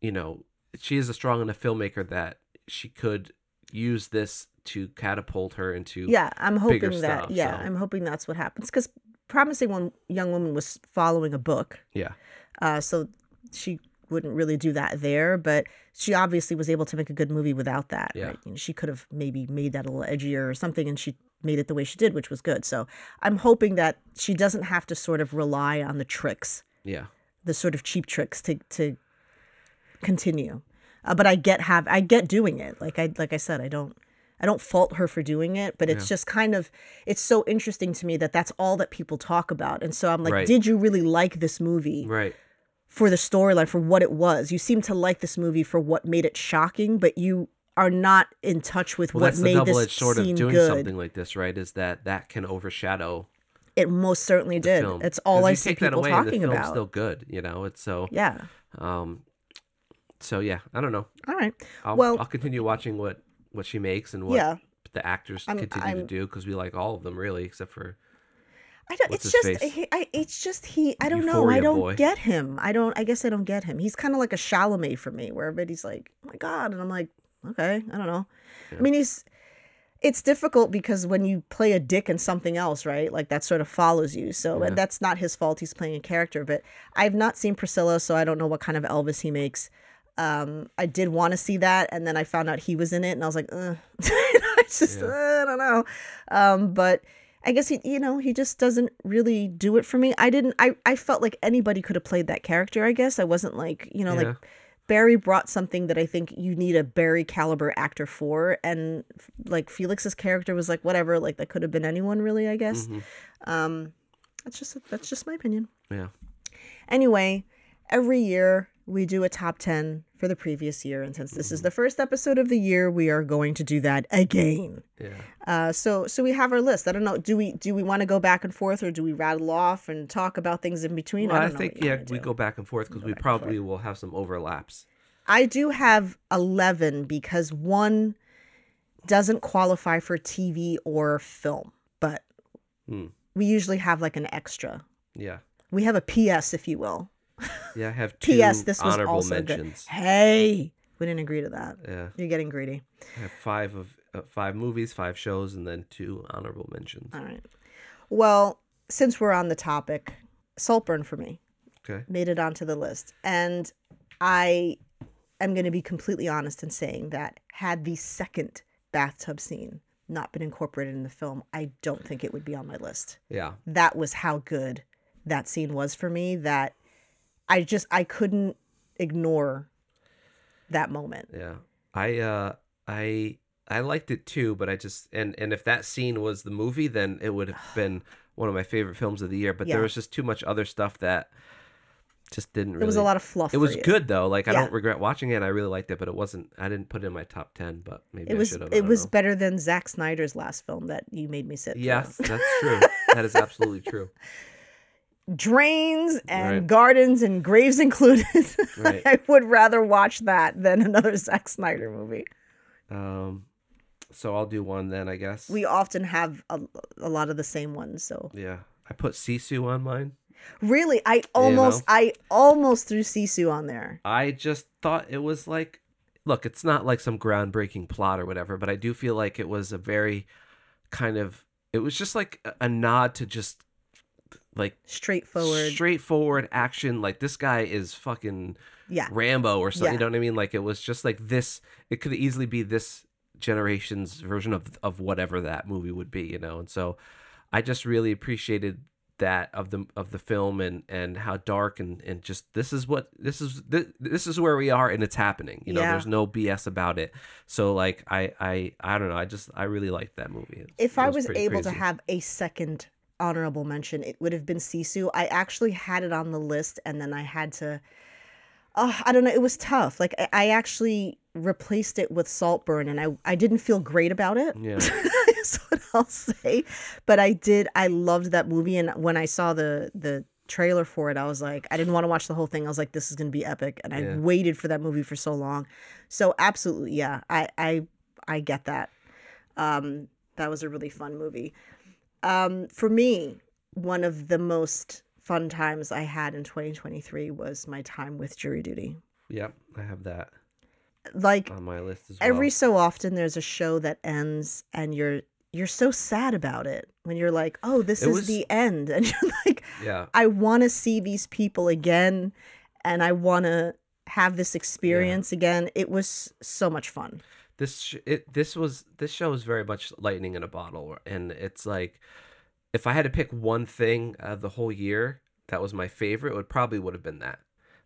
B: you know, she is a strong enough filmmaker that she could use this to catapult her into
A: yeah. I'm hoping that.
B: stuff,
A: yeah,
B: so.
A: I'm hoping that's what happens because promising one young woman was following a book,
B: yeah
A: uh, so she wouldn't really do that there. But she obviously was able to make a good movie without that.
B: Yeah.
A: Right? You know, she could have maybe made that a little edgier or something, and she made it the way she did, which was good. So I'm hoping that she doesn't have to sort of rely on the tricks.
B: yeah
A: the sort of cheap tricks to to continue. Uh, but I get have I get doing it. Like I like I said, I don't I don't fault her for doing it, but it's
B: Yeah.
A: just kind of it's so interesting to me that that's all that people talk about. And so I'm like,
B: Right.
A: did you really like this movie
B: right
A: for the storyline for what it was? You seem to like this movie for what made it shocking, but you are not in touch with
B: well
A: what
B: that's the
A: made
B: double
A: this
B: sort of doing
A: good.
B: something like this right is that that can overshadow
A: It most certainly did.
B: film
A: It's all I see
B: take that
A: people
B: away
A: talking
B: the
A: about.
B: still good you know it's so
A: yeah.
B: um so yeah i don't know
A: All right.
B: I'll,
A: Well-
B: I'll continue watching what what she makes and what
A: Yeah.
B: the actors
A: I'm-
B: continue to
A: I'm-
B: do because we like all of them really except for
A: I don't.
B: What's
A: it's just. He, I, it's just he. I don't know. I don't
B: boy.
A: get him. I don't. I guess I don't get him. He's kind of like a Chalamet for me, where everybody's like, "Oh my god," and I'm like, "Okay, I don't know."
B: Yeah.
A: I mean, he's. It's difficult because when you play a dick in something else, right? Like that sort of follows you. So
B: Yeah.
A: and that's not his fault. He's playing a character. But I've not seen Priscilla, so I don't know what kind of Elvis he makes. Um, I did want to see that, and then I found out he was in it, and I was like. [LAUGHS] I just,
B: Yeah.
A: uh, I don't know. Um, but I guess he, you know, he just doesn't really do it for me. I didn't. I I felt like anybody could have played that character. I guess I wasn't like, you know,
B: Yeah.
A: like Barry brought something that I think you need a Barry caliber actor for, and like Felix's character was like whatever. Like that could have been anyone, really. I guess.
B: Mhm.
A: Um, that's just that's just my opinion.
B: yeah
A: Anyway, every year we do a top 10 for the previous year. And since this is the first episode of the year, we are going to do that again.
B: yeah
A: Uh, so so we have our list. I don't know. Do we do we want to go back and forth or do we rattle off and talk about things in between?
B: well,
A: I
B: I, think yeah we go back and forth because
A: Go
B: we probably will have some overlaps
A: I do have 11 because one doesn't qualify for TV or film, but
B: Hmm.
A: we usually have like an extra.
B: yeah
A: We have a PS, if you will.
B: Yeah i have [LAUGHS] two
A: P.S. This was
B: honorable
A: also good.
B: mentions
A: Hey, we didn't agree to that.
B: yeah
A: You're getting greedy.
B: i have five of uh, five movies five shows and then two honorable mentions
A: All right. Well, since we're on the topic, Saltburn for me
B: okay
A: made it onto the list. And I am going to be completely honest in saying that had the second bathtub scene not been incorporated in the film, I don't think it would be on my list.
B: yeah
A: That was how good that scene was for me that I just I couldn't ignore that moment.
B: Yeah. I uh I I liked it too, but I just and and if that scene was the movie, then it would have [SIGHS] been one of my favorite films of the year. But
A: Yeah.
B: there was just too much other stuff that just didn't really.
A: It was a lot of fluff.
B: It was
A: you.
B: good though. Like I don't regret watching it. And I really liked it, but it wasn't. I didn't put it in my top ten. But maybe
A: It
B: I
A: was
B: should have.
A: it was better than Zack Snyder's last film that you made me sit. through.
B: Yes, that's true. [LAUGHS] that is absolutely true.
A: Drains and
B: Right.
A: gardens and graves [LAUGHS] included.
B: Right. [LAUGHS]
A: I would rather watch that than another [LAUGHS] Zack Snyder movie.
B: Um, so I'll do one then, I guess.
A: We often have a, a lot of the same ones. So
B: yeah, I put Sisu on mine.
A: really, I almost,
B: know?
A: I almost threw Sisu on there.
B: I just thought it was like, look, it's not like some groundbreaking plot or whatever, but I do feel like it was a very kind of it was just like a nod to just like
A: Straightforward.
B: straightforward action. Like this guy is fucking
A: yeah.
B: Rambo or something.
A: Yeah.
B: You know what I mean? Like it was just like this. It could easily be this generation's version of of whatever that movie would be. You know, and so I just really appreciated that of the of the film and and how dark and and just this is what this is this, this is where we are and it's happening you know
A: Yeah.
B: there's no bs about it so like i i i don't know i just i really liked that movie It-
A: If
B: it
A: I was able to have a second honorable mention, it would have been Sisu. I actually had it on the list and then I had to uh, I don't know, it was tough. Like I, I actually replaced it with Saltburn and I, I didn't feel great about it.
B: yeah [LAUGHS]
A: is what I'll say. But I did I loved that movie and when I saw the the trailer for it, I was like I didn't want to watch the whole thing. I was like, this is gonna be epic. And I waited for that movie for so long. So absolutely, yeah. I I I get that. Um that was a really fun movie. Um for me, one of the most fun times I had in 2023 was my time with jury duty.
B: yep i have that
A: Like
B: on my list as well.
A: every so often there's a show that ends and you're you're so sad about it when you're like oh this
B: It
A: is
B: was-
A: the end. [LAUGHS] And you're like
B: yeah.
A: I want to see these people again and i want to have this experience again. It was so much fun
B: this sh- it this was this show is very much lightning in a bottle and it's like if i had to pick one thing of the whole year that was my favorite it would probably would have been that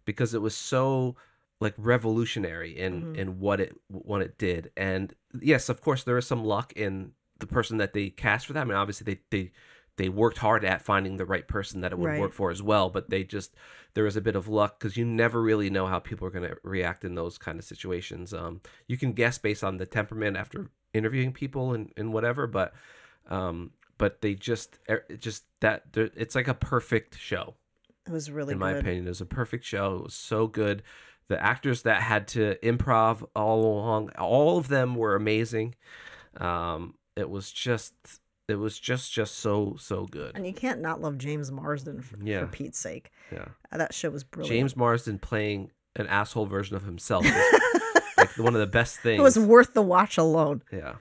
B: because it was so like revolutionary in
A: Mhm.
B: in what it what it did and yes of course there is some luck in the person that they cast for that I mean obviously they they they worked hard at finding the right person that it would
A: Right.
B: work for as well but they just there was a bit of luck because you never really know how people are going to react in those kind of situations. Um you can guess based on the temperament after interviewing people and, and whatever but um but they just just that it's like a perfect show.
A: It was really
B: in
A: good.
B: my opinion it was a perfect show. It was so good. The actors that had to improv all along all of them were amazing. Um it was just it was just just so so good
A: and you can't not love james marsden for,
B: Yeah.
A: for pete's sake
B: yeah
A: Uh, that show was brilliant
B: james marsden playing an asshole version of himself is [LAUGHS] like one of the best things
A: it was worth the watch alone
B: Yeah.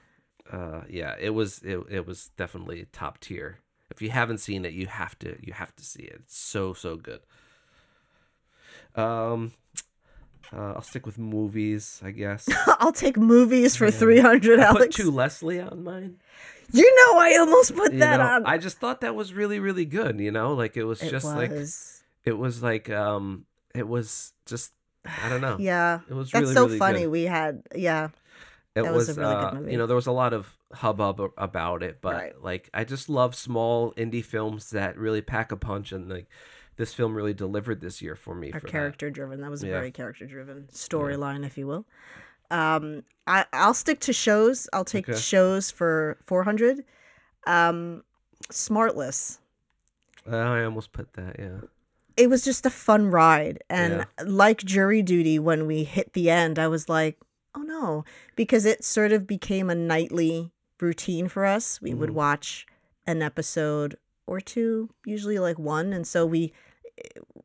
B: Uh yeah, it was it, it was definitely top tier. If you haven't seen it, you have to you have to see it. It's so so good. Um uh, I'll stick with movies, I guess. [LAUGHS]
A: i'll take movies for
B: Yeah.
A: 300
B: I put To Leslie on mine.
A: you know i almost put
B: You
A: that
B: know,
A: on
B: I just thought that was really really good, you know? Like it was
A: it
B: just
A: was
B: like it was like um it was just I don't know.
A: yeah
B: It was
A: that's
B: really
A: so
B: really
A: funny
B: good.
A: we had yeah
B: it
A: That
B: was,
A: was a really good
B: uh,
A: movie.
B: you know there was a lot of hubbub about it but
A: Right.
B: like i just love small indie films that really pack a punch and like this film really delivered this year for me
A: or
B: for that.
A: character driven. That was a
B: Yeah.
A: very character driven storyline, if you will. Um, I I'll stick to shows. I'll take
B: Okay.
A: shows for four hundred. Um, Smartless.
B: Uh, i almost put that yeah
A: It was just a fun ride, and like Jury Duty, when we hit the end, I was like, oh no, because it sort of became a nightly routine for us. We would
B: Mhm.
A: watch an episode or two, usually like one, and so we.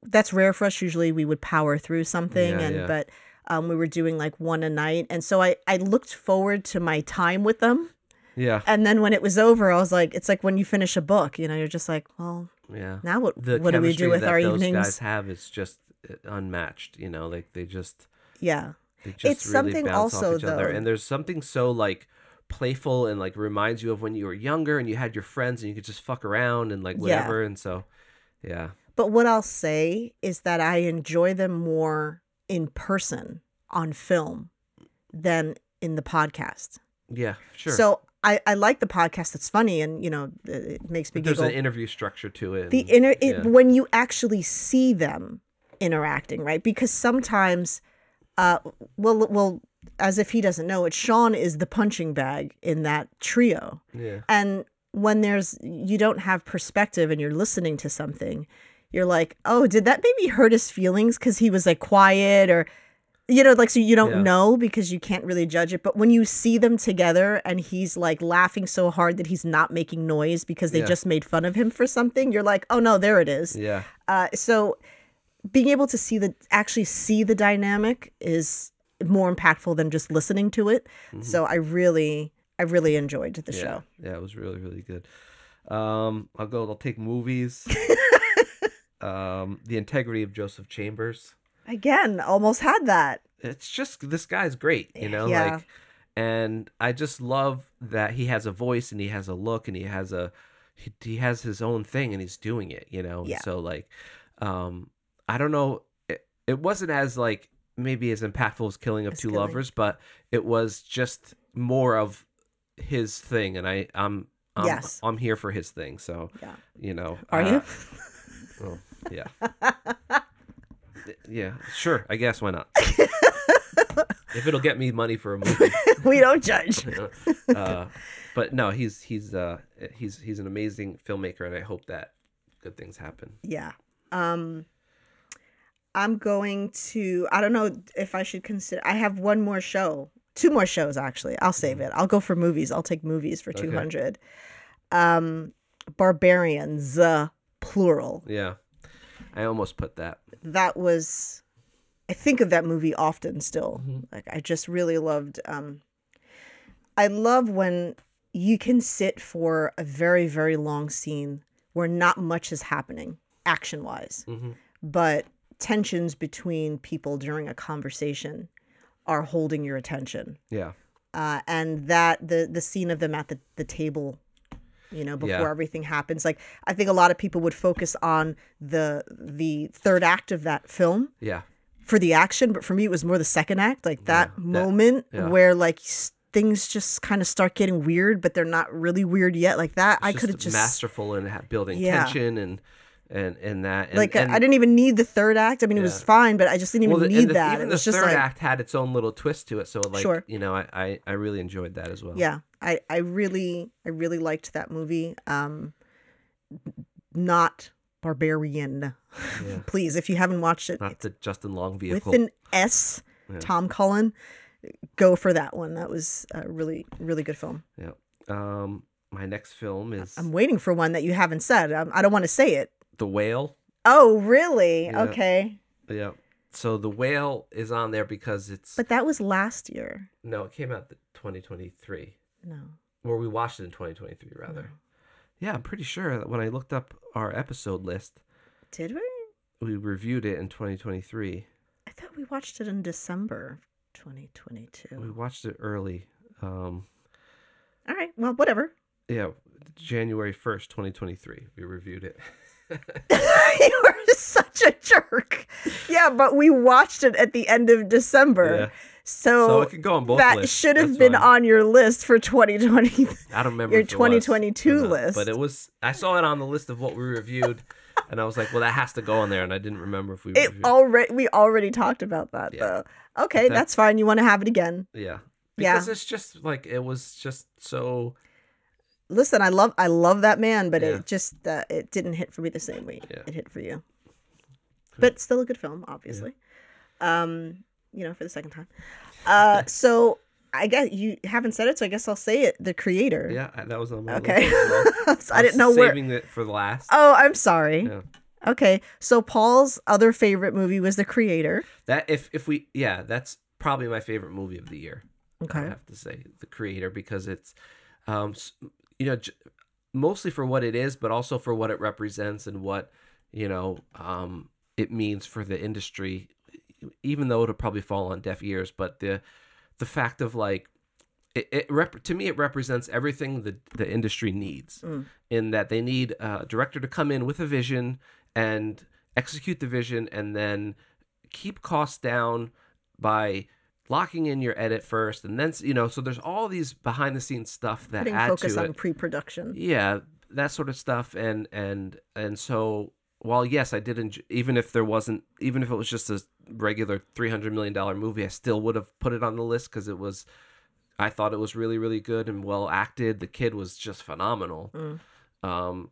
A: That's rare for us. Usually, we would power through something,
B: Yeah,
A: and
B: yeah.
A: but um, we were doing like one a night, and so I I looked forward to my time with them.
B: yeah
A: And then when it was over, I was like, it's like when you finish a book, you know, you're just like, well,
B: yeah
A: now what?
B: the
A: what do we do with our
B: those
A: evenings?
B: guys have is just uh, unmatched you know like they just
A: Yeah.
B: they just
A: It's
B: really
A: something
B: bounce
A: also,
B: off each other
A: though-
B: and there's something so like playful and like reminds you of when you were younger and you had your friends and you could just fuck around and like
A: Yeah.
B: whatever and so yeah
A: But what I'll say is that I enjoy them more in person on film than in the podcast.
B: yeah sure
A: So I, I like the podcast. It's funny and, you know, it makes me
B: But there's
A: giggle.
B: an interview structure to it.
A: the inner it,
B: yeah.
A: when you actually see them interacting, right? Because sometimes, uh, well, well, as if he doesn't know it, Sean is the punching bag in that trio.
B: yeah,
A: And when there's you don't have perspective and you're listening to something, you're like, oh, did that maybe hurt his feelings because he was like quiet or you know, like so you don't
B: Yeah.
A: know because you can't really judge it. But when you see them together and he's like laughing so hard that he's not making noise because they
B: Yeah.
A: just made fun of him for something, you're like, oh no, there it is.
B: yeah,
A: Uh, so being able to see the actually see the dynamic is more impactful than just listening to it. So I really, I really enjoyed the
B: Mm-hmm. yeah,
A: show.
B: yeah. It was really, really good. Um, I'll go. I'll take movies. [LAUGHS] um, the integrity of Joseph Chambers.
A: Again, almost had that.
B: It's just this guy's great, you know.
A: Yeah.
B: Like, and I just love that he has a voice and he has a look and he has a he, he has his own thing and he's doing it, you know.
A: Yeah.
B: So like, um, I don't know. It, it wasn't as like maybe as impactful as Killing of
A: As
B: Two
A: Killing.
B: Lovers, but it was just more of his thing, and I I'm. I'm,
A: Yes.
B: I'm here for his thing, so
A: Yeah.
B: you know.
A: Are
B: uh,
A: you?
B: well, yeah. [LAUGHS] yeah, sure. I guess why not? [LAUGHS] if it'll get me money for a movie. [LAUGHS]
A: we don't judge.
B: uh, but no, he's he's uh he's he's an amazing filmmaker, and I hope that good things happen.
A: Yeah. Um I'm going to I don't know if I should consider I have one more show. Two more shows actually. I'll save it. I'll go for movies. I'll take movies for
B: Okay.
A: 200. Um Barbarians uh, plural.
B: Yeah, I almost put that.
A: That was I think of that movie often still.
B: Mhm.
A: Like I just really loved um I love when you can sit for a very very long scene where not much is happening action wise.
B: hmm
A: but tensions between people during a conversation are holding your attention
B: Yeah,
A: uh, and that the the scene of them at the, the table you know before
B: Yeah.
A: everything happens like i think a lot of people would focus on the the third act of that film
B: yeah,
A: for the action but for me it was more the second act like that
B: Yeah, that-
A: moment
B: yeah.
A: where like things just kind of start getting weird but they're not really weird yet like that i could have just
B: masterful in ha- building
A: Yeah.
B: tension and and and that. And,
A: like
B: and,
A: I didn't even need the third act. I mean, it was fine, but I just didn't even
B: well, the,
A: need
B: the,
A: that.
B: Even
A: it
B: the
A: was just
B: third
A: like,
B: act had its own little twist to it, so like
A: Sure.
B: you know, I, I I really enjoyed that as well.
A: yeah i i really i really liked that movie um not barbarian
B: Yeah. [LAUGHS]
A: please if you haven't watched it
B: Not the Justin Long vehicle.
A: with an s
B: Yeah.
A: tom cullen go for that one that was a really really good film
B: Yeah. Um, my next film is
A: i'm waiting for one that you haven't said um, i don't want to say it
B: The Whale.
A: oh really
B: Yeah.
A: okay
B: Yeah. So The Whale is on there because it's
A: but that was last year
B: no, it came out 2023,
A: no
B: or we watched it in 2023 rather. Yeah, I'm pretty sure that when I looked up our episode list,
A: did we
B: we reviewed it in 2023.
A: i thought we watched it in december 2022
B: We watched it early. Um,
A: all right well whatever [LAUGHS]
B: yeah, January 1st, 2023. We reviewed it. [LAUGHS]
A: you are such a jerk. Yeah, but we watched it at the end of December.
B: Yeah.
A: So,
B: So it could go on both
A: that
B: lists.
A: should have
B: That's
A: been
B: fine.
A: on your list for 2020.
B: I don't remember
A: your
B: if it was
A: 2022
B: not,
A: list.
B: but it was. I saw it on the list of what we reviewed, [LAUGHS] and I was like, "Well, that has to go on there," and I didn't remember if we
A: It
B: reviewed.
A: already we already talked about that
B: Yeah.
A: though. Okay,
B: That-
A: that's fine. You want to have it again.
B: yeah,
A: Yeah.
B: because it's just like it was just so.
A: Listen, I love I love that man, but
B: Yeah.
A: it just uh, it didn't hit for me the same way
B: Yeah.
A: it hit for you. But still a good film, obviously. Um, you know, for the second time. Uh, [LAUGHS] so I guess you haven't said it, so I guess I'll say it. The creator.
B: Yeah, that was on my
A: Okay.
B: list. [LAUGHS]
A: So I didn't know
B: was
A: where.
B: saving it for the last.
A: Oh, I'm sorry.
B: Yeah.
A: Okay, so Paul's other favorite movie was The Creator.
B: That if if we yeah, that's probably my favorite movie of the year.
A: Okay, I
B: have to say the creator because it's, um, you know, j- mostly for what it is, but also for what it represents and what you know, um, it means for the industry. Even though it'll probably fall on deaf ears, but the the fact of like it, it rep- to me it represents everything the the industry needs
A: Mm.
B: in that they need a director to come in with a vision and execute the vision and then keep costs down by locking in your edit first and then you know so there's all these behind the scenes stuff that
A: Putting
B: add
A: focus
B: to
A: on
B: it
A: pre-production.
B: yeah that sort of stuff and and and so while yes i did enjoy, even if there wasn't even if it was just a regular 300 million dollar movie i still would have put it on the list because it was i thought it was really really good and well acted the kid was just phenomenal
A: Mm.
B: um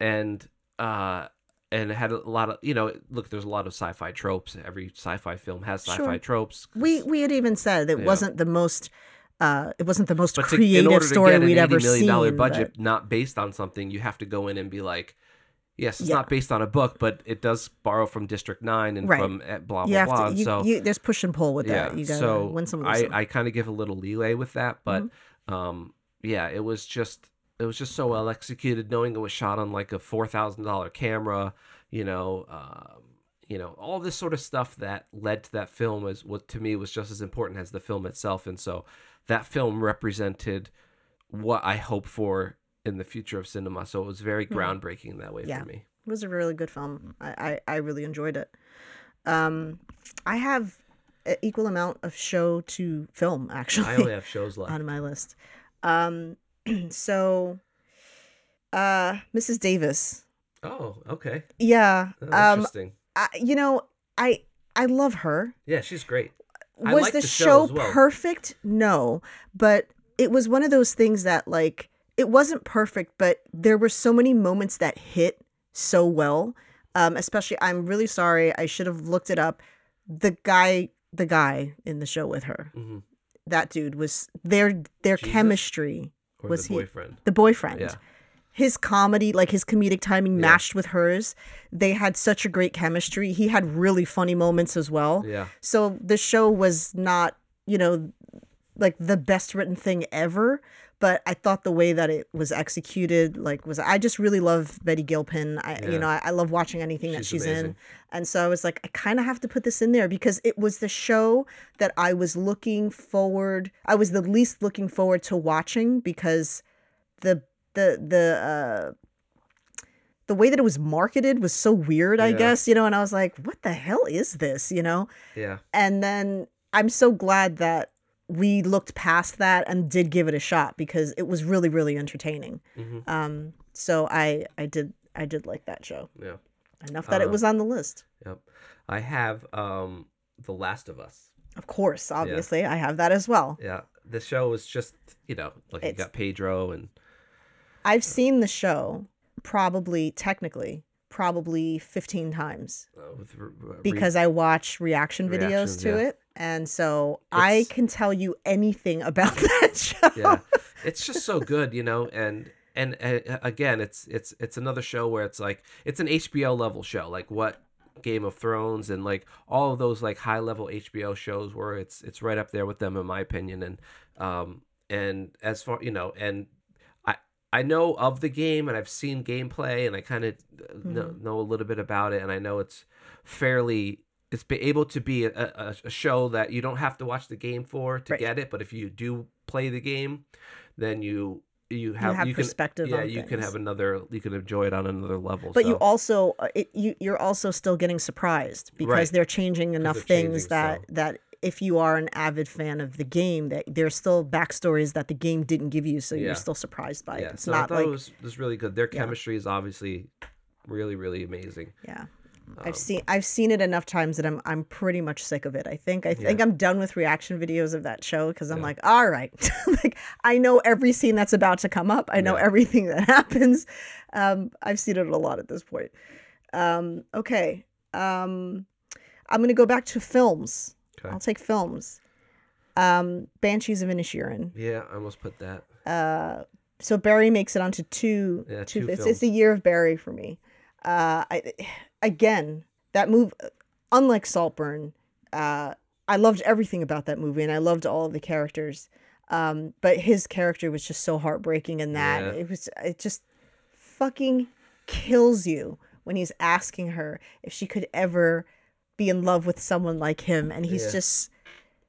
B: and uh and it had a lot of you know look there's a lot of sci-fi tropes every sci-fi film has sci-fi
A: Sure.
B: tropes
A: We we had even said it
B: Yeah.
A: wasn't the most uh it wasn't the most
B: but to, in
A: creative
B: order to
A: story
B: get an
A: we'd
B: 80
A: ever
B: million dollar
A: seen.
B: budget
A: but-
B: not based on something you have to go in and be like yes it's
A: Yeah.
B: not based on a book but it does borrow from district 9 and
A: Right.
B: from eh, blah
A: you
B: blah
A: have
B: blah
A: to you,
B: so
A: you, there's push and pull with
B: yeah
A: that. You gotta
B: so
A: win some
B: i i kind of give a little leeway with that but
A: Mm-hmm.
B: um yeah it was just it was just so well executed. Knowing it was shot on like a four thousand dollar camera, you know, um, you know, all this sort of stuff that led to that film was what to me was just as important as the film itself. And so that film represented what I hope for in the future of cinema. So it was very groundbreaking in that way
A: Yeah.
B: for me.
A: It was a really good film. I, I, I really enjoyed it. Um, I have an equal amount of show to film [LAUGHS] actually
B: I only have shows left.
A: on my list. Um, [CLEARS THROAT] so, uh, Mrs. Davis.
B: Oh, okay.
A: Yeah.
B: Oh,
A: Um,
B: interesting.
A: I, you know, I I love her.
B: Yeah, she's great. I
A: was
B: like
A: the,
B: the show
A: show
B: well.
A: perfect? No, but it was one of those things that like it wasn't perfect, but there were so many moments that hit so well. Um, especially, I'm really sorry. I should have looked it up. The guy, the guy in the show with her,
B: hmm
A: that dude was their their
B: Jesus?
A: chemistry.
B: Or
A: Was
B: the
A: he-
B: boyfriend.
A: The boyfriend.
B: Yeah.
A: His comedy, like his comedic timing,
B: Yeah.
A: matched with hers. They had such a great chemistry. He had really funny moments as well.
B: Yeah.
A: So the show was not, you know, like the best written thing ever, but I thought the way that it was executed, like, was I just really love Betty Gilpin. I,
B: Yeah.
A: you know, I, I love watching anything that
B: She's
A: she's in, and so I was like, I kind of have to put this in there because it was the show that I was looking forward. I was the least looking forward to watching because the the the uh the way that it was marketed was so weird, I
B: Yeah.
A: guess, you know, and I was like, what the hell is this, you know?
B: Yeah.
A: And then I'm so glad that we looked past that and did give it a shot because it was really really entertaining.
B: hmm
A: Um so I I did I did like that show.
B: Yeah.
A: Enough that it
B: Um,
A: was on the list.
B: Yep. I have um The Last of Us.
A: Of course, obviously, I have that as well.
B: Yeah. The show was just, you know, like you got Pedro and
A: I've seen the show probably technically probably 15 times
B: uh, with r- r- re-
A: because I watch reaction videos to
B: yeah.
A: it. And so I can tell you anything [LAUGHS] about that show.
B: yeah. It's just so good you know and and uh, again it's it's it's another show where it's like it's an hbo level show like what game of thrones and like all of those like high level hbo shows where it's it's right up there with them in my opinion. And um and as far you know and i i know of the game and i've seen gameplay and i kind of know, know a little bit about it and i know it's fairly it's be able to be a, a, a show that you don't have to watch the game for to
A: Right.
B: get it but if you do play the game then you you have
A: have
B: you can
A: perspective
B: yeah
A: on
B: you can have another you can enjoy it on another level
A: But you also uh, it, you you're also still getting surprised because
B: Right.
A: they're changing enough
B: they're
A: things
B: changing,
A: that
B: so-
A: that if you are an avid fan of the game that there's still backstories that the game didn't give you so
B: Yeah.
A: you're still surprised by
B: yeah
A: it. It's
B: so I
A: not
B: thought
A: like
B: it was, was really good their
A: Yeah.
B: chemistry is obviously really really amazing
A: yeah.
B: Um,
A: I've seen I've seen it enough times that I'm I'm pretty much sick of it. I think I think I'm done with reaction videos of that show because I'm
B: Yeah.
A: like, all right, [LAUGHS] like I know every scene that's about to come up. I know
B: Yeah.
A: everything that [LAUGHS] happens. Um, I've seen it a lot at this point. Um, okay, um, I'm gonna go back to films.
B: Okay.
A: I'll take films. Um, Banshees of Inisherin.
B: yeah i almost put that
A: Uh, so Barry makes it onto two.
B: Yeah,
A: two.
B: two
A: it's,
B: films.
A: it's a year of Barry for me. Uh, I again that move, unlike Saltburn, uh, I loved everything about that movie, and I loved all of the characters. Um, but his character was just so heartbreaking in that
B: Yeah.
A: it was it just fucking kills you when he's asking her if she could ever be in love with someone like him, and he's
B: Yeah.
A: just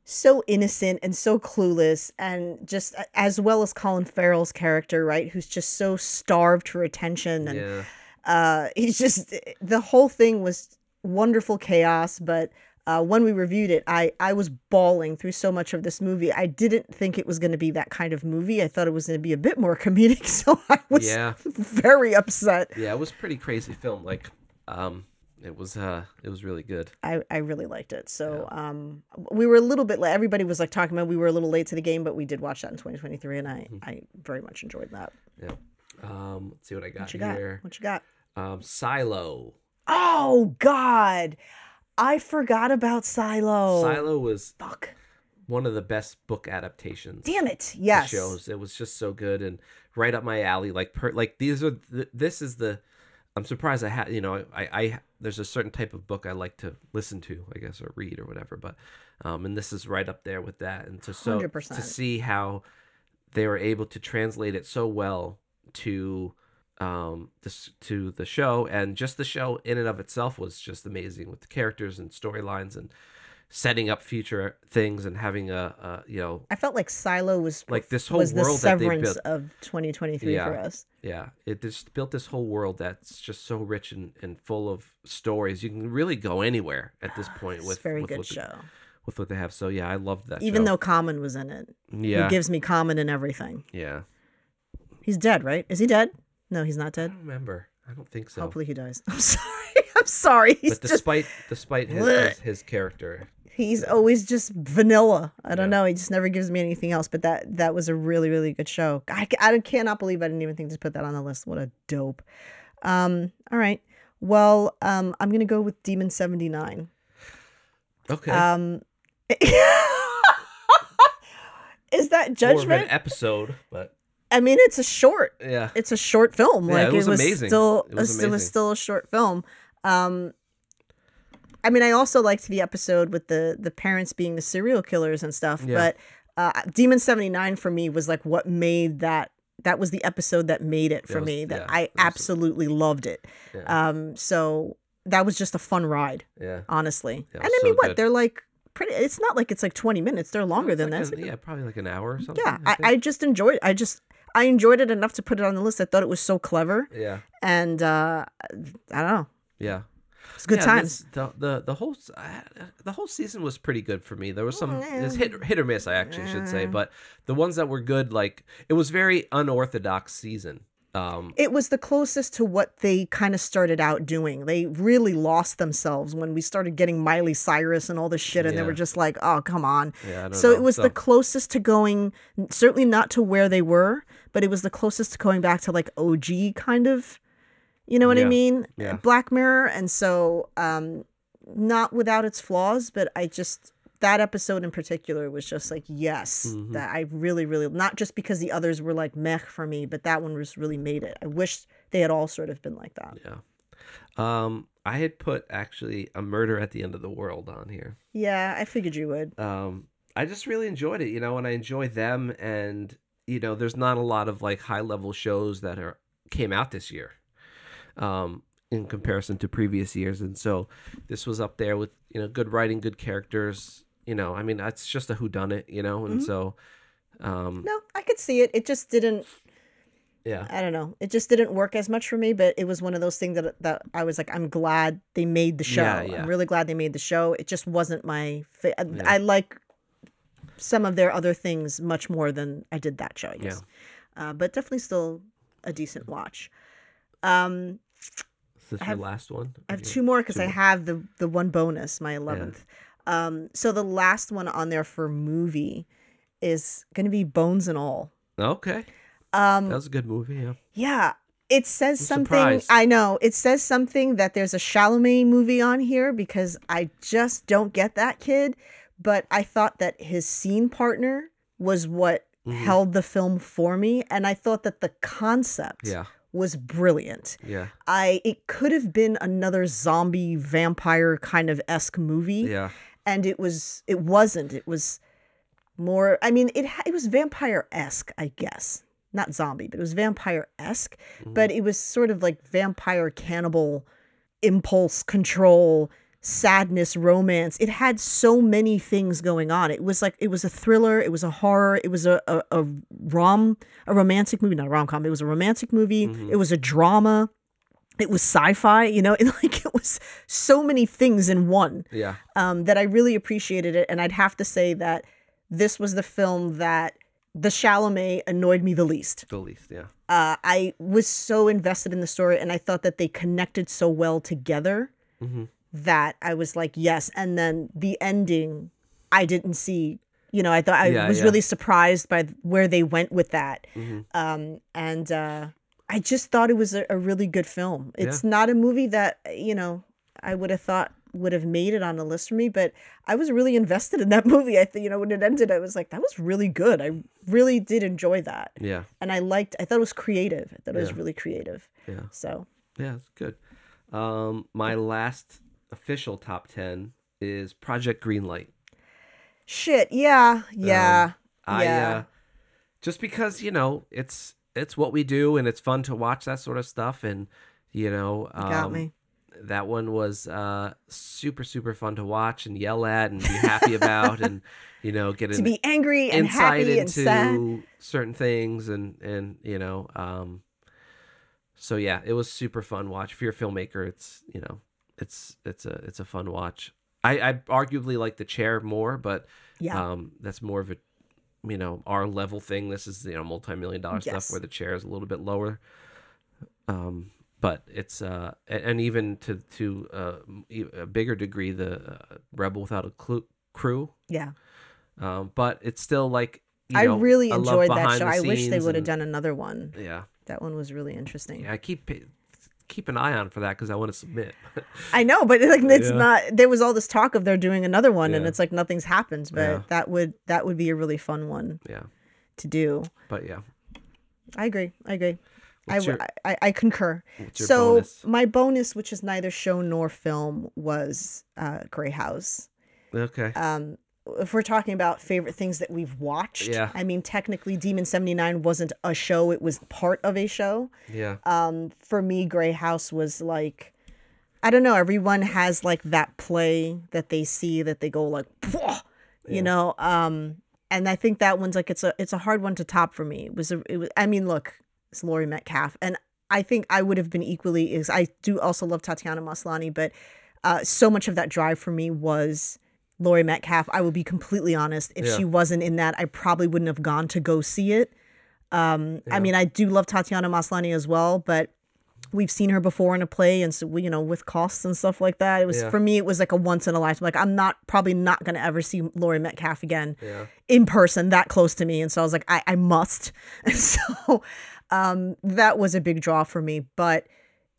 A: so innocent and so clueless and just as well as Colin Farrell's character, right, who's just so starved for attention and
B: yeah
A: uh [LAUGHS] he's just the whole thing was wonderful chaos, but uh, when we reviewed it, I, I was bawling through so much of this movie. I didn't think it was going to be that kind of movie. I thought it was going to be a bit more [LAUGHS] comedic, so I was
B: yeah [LAUGHS]
A: very upset.
B: yeah it was a pretty crazy film like um it was uh it was really good
A: I, I really liked it. So um, we were a little bit late. Everybody was like talking about we were a little late to the game, but we did watch that in 2023, and I, I very much enjoyed that.
B: yeah um let's see what i got
A: What you got?
B: here
A: What you got?
B: um silo
A: Oh God, I forgot about Silo.
B: silo was
A: Fuck.
B: one of the best book adaptations
A: Damn it. Yes.
B: shows. It was just so good and right up my alley. Like per, like these are th- this is the. I'm surprised I had you know I I there's a certain type of book I like to listen to I guess or read or whatever but um and this is right up there with that and to so
A: 100%.
B: to see how they were able to translate it so well to um this to the show and just the show in and of itself was just amazing with the characters and storylines and setting up future things and having a, a you know
A: I felt like Silo was
B: Like, this whole
A: was the
B: world that they
A: severance
B: built-
A: of 2023
B: Yeah.
A: for us.
B: yeah it just built this whole world that's just so rich and, and full of stories you can really go anywhere at this point
A: It's
B: with
A: a very
B: with
A: good
B: what, the-
A: show.
B: with what they have so yeah i loved that
A: Even
B: show.
A: though Common was in it,
B: yeah
A: he gives me Common and everything.
B: yeah
A: He's dead, right? Is he dead? No, he's not
B: i
A: dead.
B: don't remember i don't think so
A: Hopefully he dies. [LAUGHS] I'm sorry. [LAUGHS] I'm sorry. He's
B: but
A: just
B: despite despite his, his his character
A: he's always just vanilla. I don't
B: Yeah.
A: know. He just never gives me anything else. But that that was a really really good show. I, I cannot believe I didn't even think to put that on the list. What a dope. Um. All right. Well, um, I'm gonna go with Demon 79.
B: okay
A: Um. [LAUGHS] is that judgment?
B: an episode but
A: I mean, it's a short.
B: yeah
A: It's a short film.
B: Yeah,
A: Like
B: it was amazing.
A: still,
B: It was
A: it was still a short film. Um, I mean, I also liked the episode with the the parents being the serial killers and stuff.
B: Yeah.
A: But uh, Demon seventy nine for me was like what made that. That was the episode that made it for
B: was-
A: me. That
B: yeah,
A: I
B: was-
A: absolutely loved it.
B: yeah,
A: Um, so that was just a fun ride,
B: yeah.
A: honestly. And
B: was
A: I
B: so
A: mean, what
B: good.
A: they're like pretty. It's not like it's like twenty minutes. They're longer
B: It's
A: than
B: like
A: that.
B: a- yeah probably like an hour or something
A: yeah, I,
B: think.
A: I just enjoyed. I just I enjoyed it enough to put it on the list. I thought it was so clever
B: yeah
A: and uh I don't know.
B: yeah
A: It's good
B: Yeah,
A: times.
B: this- the, the the whole uh, the whole season was pretty good for me. There was some
A: Mm,
B: hit hit or miss, I actually should say,
A: Mm.
B: but the ones that were good, like it was very unorthodox season. Um,
A: It was the closest to what they kind of started out doing. They really lost themselves when we started getting Miley Cyrus and all this shit, and they were just like, "Oh, come on."
B: yeah,
A: So
B: know.
A: it was the closest to going, certainly not to where they were, but it was the closest to going back to like OG kind of, you know what I mean?
B: yeah.
A: Black Mirror, and so um, not without its flaws, but I just that episode in particular was just like yes,
B: Mhm.
A: that I really, really not just because the others were like meh for me, but that one was really made it. I wish they had all sort of been like that.
B: yeah. Um, I had put actually a murder at the end of the world on here.
A: Yeah, I figured you would.
B: um i just really enjoyed it you know and i enjoy them and you know there's not a lot of like high level shows that are came out this year um in comparison to previous years and so this was up there with you know good writing good characters you know i mean that's just a who done it you know and
A: Mhm.
B: so um
A: No, I could see it. It just didn't.
B: yeah
A: I don't know. It just didn't work as much for me, but it was one of those things that that I was like, I'm glad they made the show.
B: Yeah, yeah.
A: I'm really glad they made the show. It just wasn't my. Fa- I-
B: Yeah.
A: I like some of their other things much more than I did that show. I guess, uh, but definitely still a decent watch. Um,
B: is this
A: I
B: your
A: have-
B: last one
A: I have two more because I have the the one bonus, my eleventh. Um, so the last one on there for movie is going to be Bones and All.
B: okay
A: Um,
B: that was a good movie yeah
A: Yeah. It says
B: I'm
A: something.
B: surprised.
A: I know. It says something that there's a Chalamet movie on here because I just don't get that kid. But I thought that his scene partner was what
B: Mhm.
A: held the film for me. And I thought that the concept
B: yeah
A: was brilliant.
B: yeah
A: I it could have been another zombie vampire kind of esque movie
B: yeah
A: and it was it wasn't it was more i mean it it was vampire esque i guess not zombie but it was vampire esque
B: Mhm.
A: but it was sort of like vampire cannibal impulse control sadness romance it had so many things going on it was like it was a thriller it was a horror it was a a, a rom a romantic movie not a rom-com it was a romantic movie
B: Mhm.
A: it was a drama it was sci-fi you know [LAUGHS] like it was so many things in one
B: yeah
A: um, that I really appreciated it. And I'd have to say that this was the film that the Chalamet annoyed me the least.
B: the least yeah
A: Uh, I was so invested in the story and I thought that they connected so well together
B: hmm
A: that I was like, yes. And then the ending, I didn't see, you know, I thought I
B: Yeah,
A: was
B: yeah.
A: really surprised by where they went with that.
B: hmm
A: Um, and uh, I just thought it was a, a really good film. It's not a movie that, you know, I would have thought would have made it on the list for me, but I was really invested in that [LAUGHS] movie. I think, you know, when it ended, I was like, that was really good. I really did enjoy that.
B: yeah
A: And I liked, I thought it was creative. I thought it was really creative.
B: yeah
A: So,
B: Yeah, it's good. Um, my last official top ten is Project Greenlight.
A: shit. Yeah. Yeah.
B: I
A: Yeah.
B: uh, just because you know it's it's what we do, and it's fun to watch that sort of stuff. And you know, um,
A: got me.
B: that one was uh, super super fun to watch and yell at and be happy about, and [LAUGHS] you know, get
A: To be angry and happy and sad.
B: into certain things, and and you know, um, so yeah, it was super fun watch. If you're a filmmaker, it's you know, it's it's a it's a fun watch. I, I arguably like the chair more, but
A: Yeah.
B: um, that's more of a you know our level thing. This is you know multi million dollar
A: Yes.
B: stuff where the chair is a little bit lower. Um, but it's uh, and even to to uh, a bigger degree, the uh, Rebel Without a Clu- Crew.
A: yeah.
B: Um, but it's still like you
A: I
B: know,
A: really enjoyed that show. I wish they would have done another one.
B: Yeah,
A: That one was really interesting.
B: yeah. I keep keep an eye on for that because I want to submit. [LAUGHS]
A: I know, but like it's
B: Yeah.
A: not. There was all this talk of they're doing another one, and it's like nothing's happened. But
B: Yeah.
A: that would that would be a really fun one
B: yeah,
A: to do.
B: but yeah.
A: I agree. I agree. I,
B: your-
A: I, I concur. So
B: bonus?
A: my bonus, which is neither show nor film, was uh, Grey House.
B: Okay.
A: Um, if we're talking about favorite things that we've watched,
B: Yeah.
A: I mean, technically, Demon Seventy Nine wasn't a show; it was part of a show.
B: yeah.
A: um for me grey house was like i don't know everyone has like that play that they see that they go like "Pwah!" you know um and i think that one's like it's a it's a hard one to top for me it was a it was i mean look it's Laurie Metcalf and i think i would have been equally is i do also love tatiana maslany but uh so much of that drive for me was Laurie Metcalf, I will be completely honest. If
B: Yeah.
A: she wasn't in that, I probably wouldn't have gone to go see it. Um, I mean, I do love Tatiana Maslany as well, but we've seen her before in a play, and so you know, with costs and stuff like that, it was
B: Yeah.
A: for me, it was like a once in a lifetime. Like I'm not probably not gonna ever see Laurie Metcalf again
B: Yeah.
A: in person that close to me, and so I was like, I, I must. [LAUGHS] And so um, that was a big draw for me, but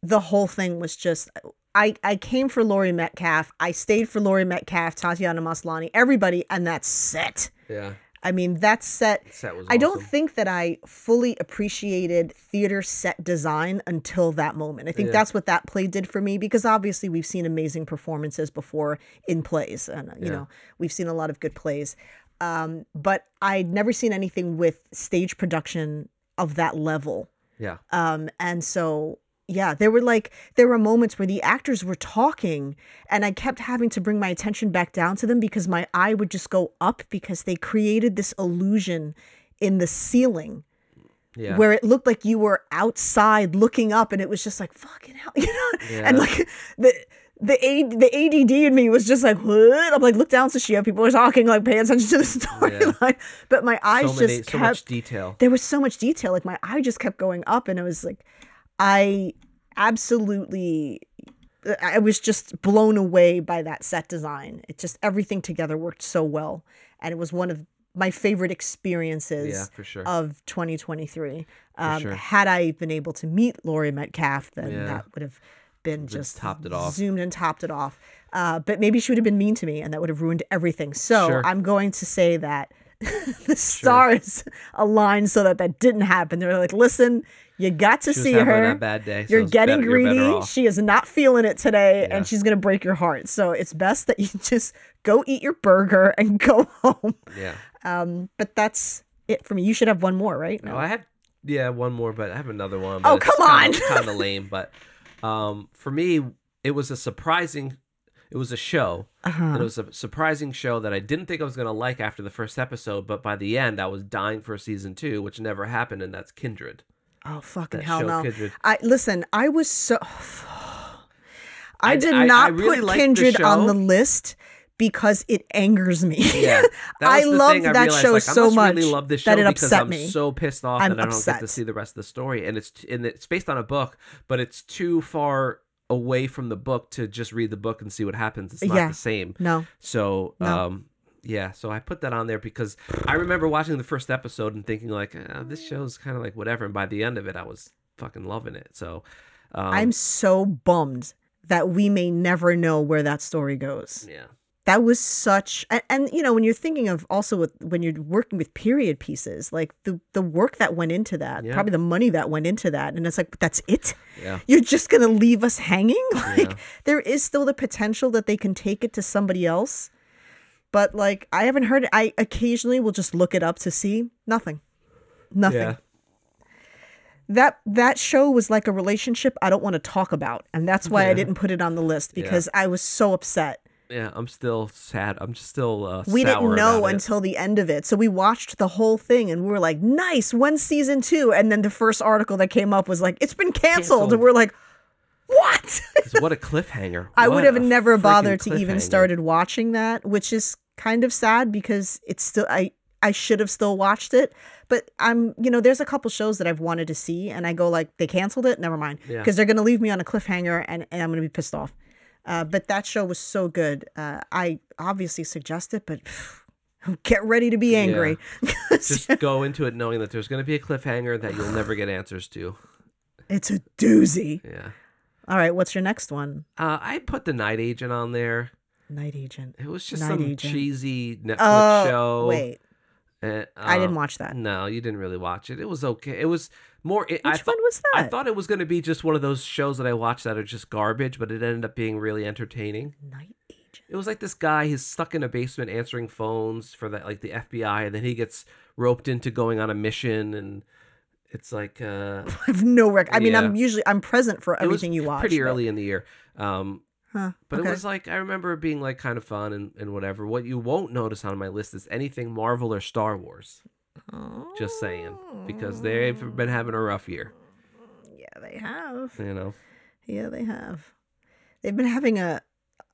A: the whole thing was just. I, I came for Laurie Metcalf. I stayed for Laurie Metcalf, Tatiana Maslany, everybody, and that's set.
B: Yeah.
A: I mean, that set
B: Set was
A: I don't think that I fully appreciated theater set design until that moment. I think
B: Yeah.
A: that's what that play did for me because obviously we've seen amazing performances before in plays, and you
B: Yeah.
A: know we've seen a lot of good plays. Um, but I'd never seen anything with stage production of that level.
B: Yeah.
A: Um, and so yeah, there were like there were moments where the actors were talking and I kept having to bring my attention back down to them because my eye would just go up because they created this illusion in the ceiling
B: Yeah.
A: where it looked like you were outside looking up and it was just like fucking hell [LAUGHS] you know and like the the A, the ADD in me was just like what? I'm like look down Sashia people are talking like pay attention to the [LAUGHS] storyline but my eyes
B: so many,
A: just
B: so
A: kept
B: much detail.
A: there was so much detail like my eye just kept going up and it was like i absolutely i was just blown away by that set design it just everything together worked so well and it was one of my favorite experiences
B: Yeah, for sure.
A: of 2023 um,
B: sure.
A: had i been able to meet Laurie metcalf then
B: Yeah.
A: that would have been just
B: topped it off.
A: zoomed and topped it off uh, but maybe she would have been mean to me and that would have ruined everything so
B: Sure.
A: i'm going to say that [LAUGHS] the stars [LAUGHS] aligned so that that didn't happen. They're like, listen, you got to see her.
B: a bad day. so
A: You're getting
B: better- you're
A: greedy. She is not feeling it today,
B: Yeah.
A: and she's gonna break your heart. So it's best that you [LAUGHS] just go eat your burger and go [LAUGHS] home.
B: Yeah.
A: Um, but that's it for me. You should have one more, right?
B: No, I have. yeah one more, but I have another one.
A: Oh, come on. [LAUGHS]
B: kind of lame, but um, for me, it was a surprising. It was a show.
A: Uh-huh.
B: And it was a surprising show that I didn't think I was gonna like after the first episode, but by the end, I was dying for season two, which never happened, and that's Kindred.
A: Oh fucking hell no!
B: Kindred.
A: I listen. I was so. [SIGHS] I
B: I-
A: did
B: I- I
A: not
B: really
A: put
B: liked the
A: Kindred on the list because it angers me.
B: Yeah, [LAUGHS]
A: I
B: was the
A: loved
B: thing I
A: that
B: realized,
A: show
B: like,
A: so
B: I
A: much
B: really love this show
A: that it upset
B: I'm
A: me.
B: so pissed off
A: I'm
B: that I don't get to see the rest of the story, and it's and it's based on a book, but it's too far away from the book to just read the book and see what happens. It's not
A: Yeah.
B: the same.
A: No.
B: So,
A: No.
B: um, yeah, so I put that on there because I remember watching the first episode and thinking like, uh, this show's kind of like whatever, and by the end of it, I was fucking loving it. So, um,
A: I'm so bummed that we may never know where that story goes.
B: yeah,
A: That was such and, and you know when you're thinking of also with when you're working with period pieces like the the work that went into that
B: Yeah.
A: probably the money that went into that and it's like that's it
B: yeah,
A: you're just gonna leave us hanging [LAUGHS] like
B: Yeah.
A: there is still the potential that they can take it to somebody else but like I haven't heard it I occasionally will just look it up to see nothing nothing
B: yeah.
A: that that show was like a relationship I don't want to talk about, and that's why I didn't put it on the list because I was so upset.
B: Yeah, I'm still sad. I'm just still uh,
A: We didn't know
B: about it.
A: until the end of it, so we watched the whole thing, and we were like, "Nice, when's season two? And then the first article that came up was like, "It's been canceled,",
B: Canceled.
A: and we're like, "What?"
B: what a cliffhanger! [LAUGHS]
A: I
B: What
A: would have never bothered to even started watching that, which is kind of sad because it's still I I should have still watched it, but I'm you know there's a couple shows that I've wanted to see and I go like they canceled it, never mind,
B: Yeah.
A: because they're gonna leave me on a cliffhanger and, and I'm gonna be pissed off. Uh, but that show was so good. Uh, I obviously suggest it, but [SIGHS] get ready to be angry. 'Cause [LAUGHS]
B: Just go into it knowing that there's going to be a cliffhanger that you'll never get answers to.
A: it's a doozy.
B: Yeah.
A: All right, what's your next one?
B: Uh, I put the Night Agent on there.
A: Night Agent.
B: It was just
A: Night
B: some
A: Agent.
B: cheesy Netflix
A: Oh
B: show.
A: wait,
B: Uh,
A: I didn't
B: uh,
A: watch that.
B: No, you didn't really watch it. It was okay. It was more. It, I
A: Which one was that?
B: I thought it was going to be just one of those shows that I watched that are just garbage, but it ended up being really entertaining.
A: Night Agent.
B: It was like this guy. He's stuck in a basement answering phones for that, like the FBI, and then he gets roped into going on a mission, and it's like uh, [LAUGHS]
A: I have no rec. I mean,
B: Yeah.
A: I'm usually I'm present for everything you watch.
B: pretty
A: but-
B: early in the year. Um,
A: Huh.
B: But
A: okay.
B: it was like I remember it being like kind of fun and, and whatever. What you won't notice on my list is anything Marvel or Star Wars. Just saying, because they've been having a rough year.
A: Yeah, they have.
B: You know,
A: Yeah, they have. They've been having a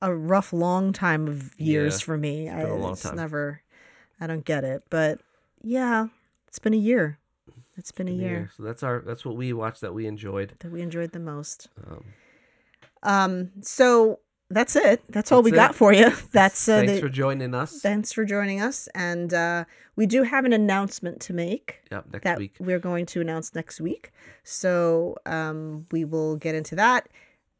A: a rough, long time of years
B: Yeah,
A: for me.
B: been a
A: I, it's never. I don't get it, but yeah, it's been a year. It's been a year
B: year. So that's our that's what we watched that we enjoyed.
A: that we enjoyed the most.
B: Um,
A: Um, so that's it. That's all we
B: That's
A: got for you. [LAUGHS] That's uh,
B: thanks
A: the,
B: for joining us.
A: thanks for joining us, and uh, we do have an announcement to make.
B: Yep, next
A: that
B: week.
A: we're going to announce next week. So um, we will get into that.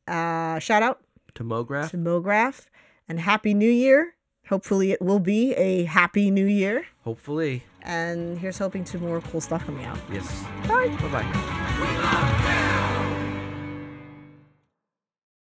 A: Uh, shout out
B: To Mograph.
A: to MoGraph and Happy New Year. Hopefully, it will be a happy new year.
B: Hopefully.
A: And here's hoping to more cool stuff coming out.
B: Yes.
A: Bye.
B: Bye bye.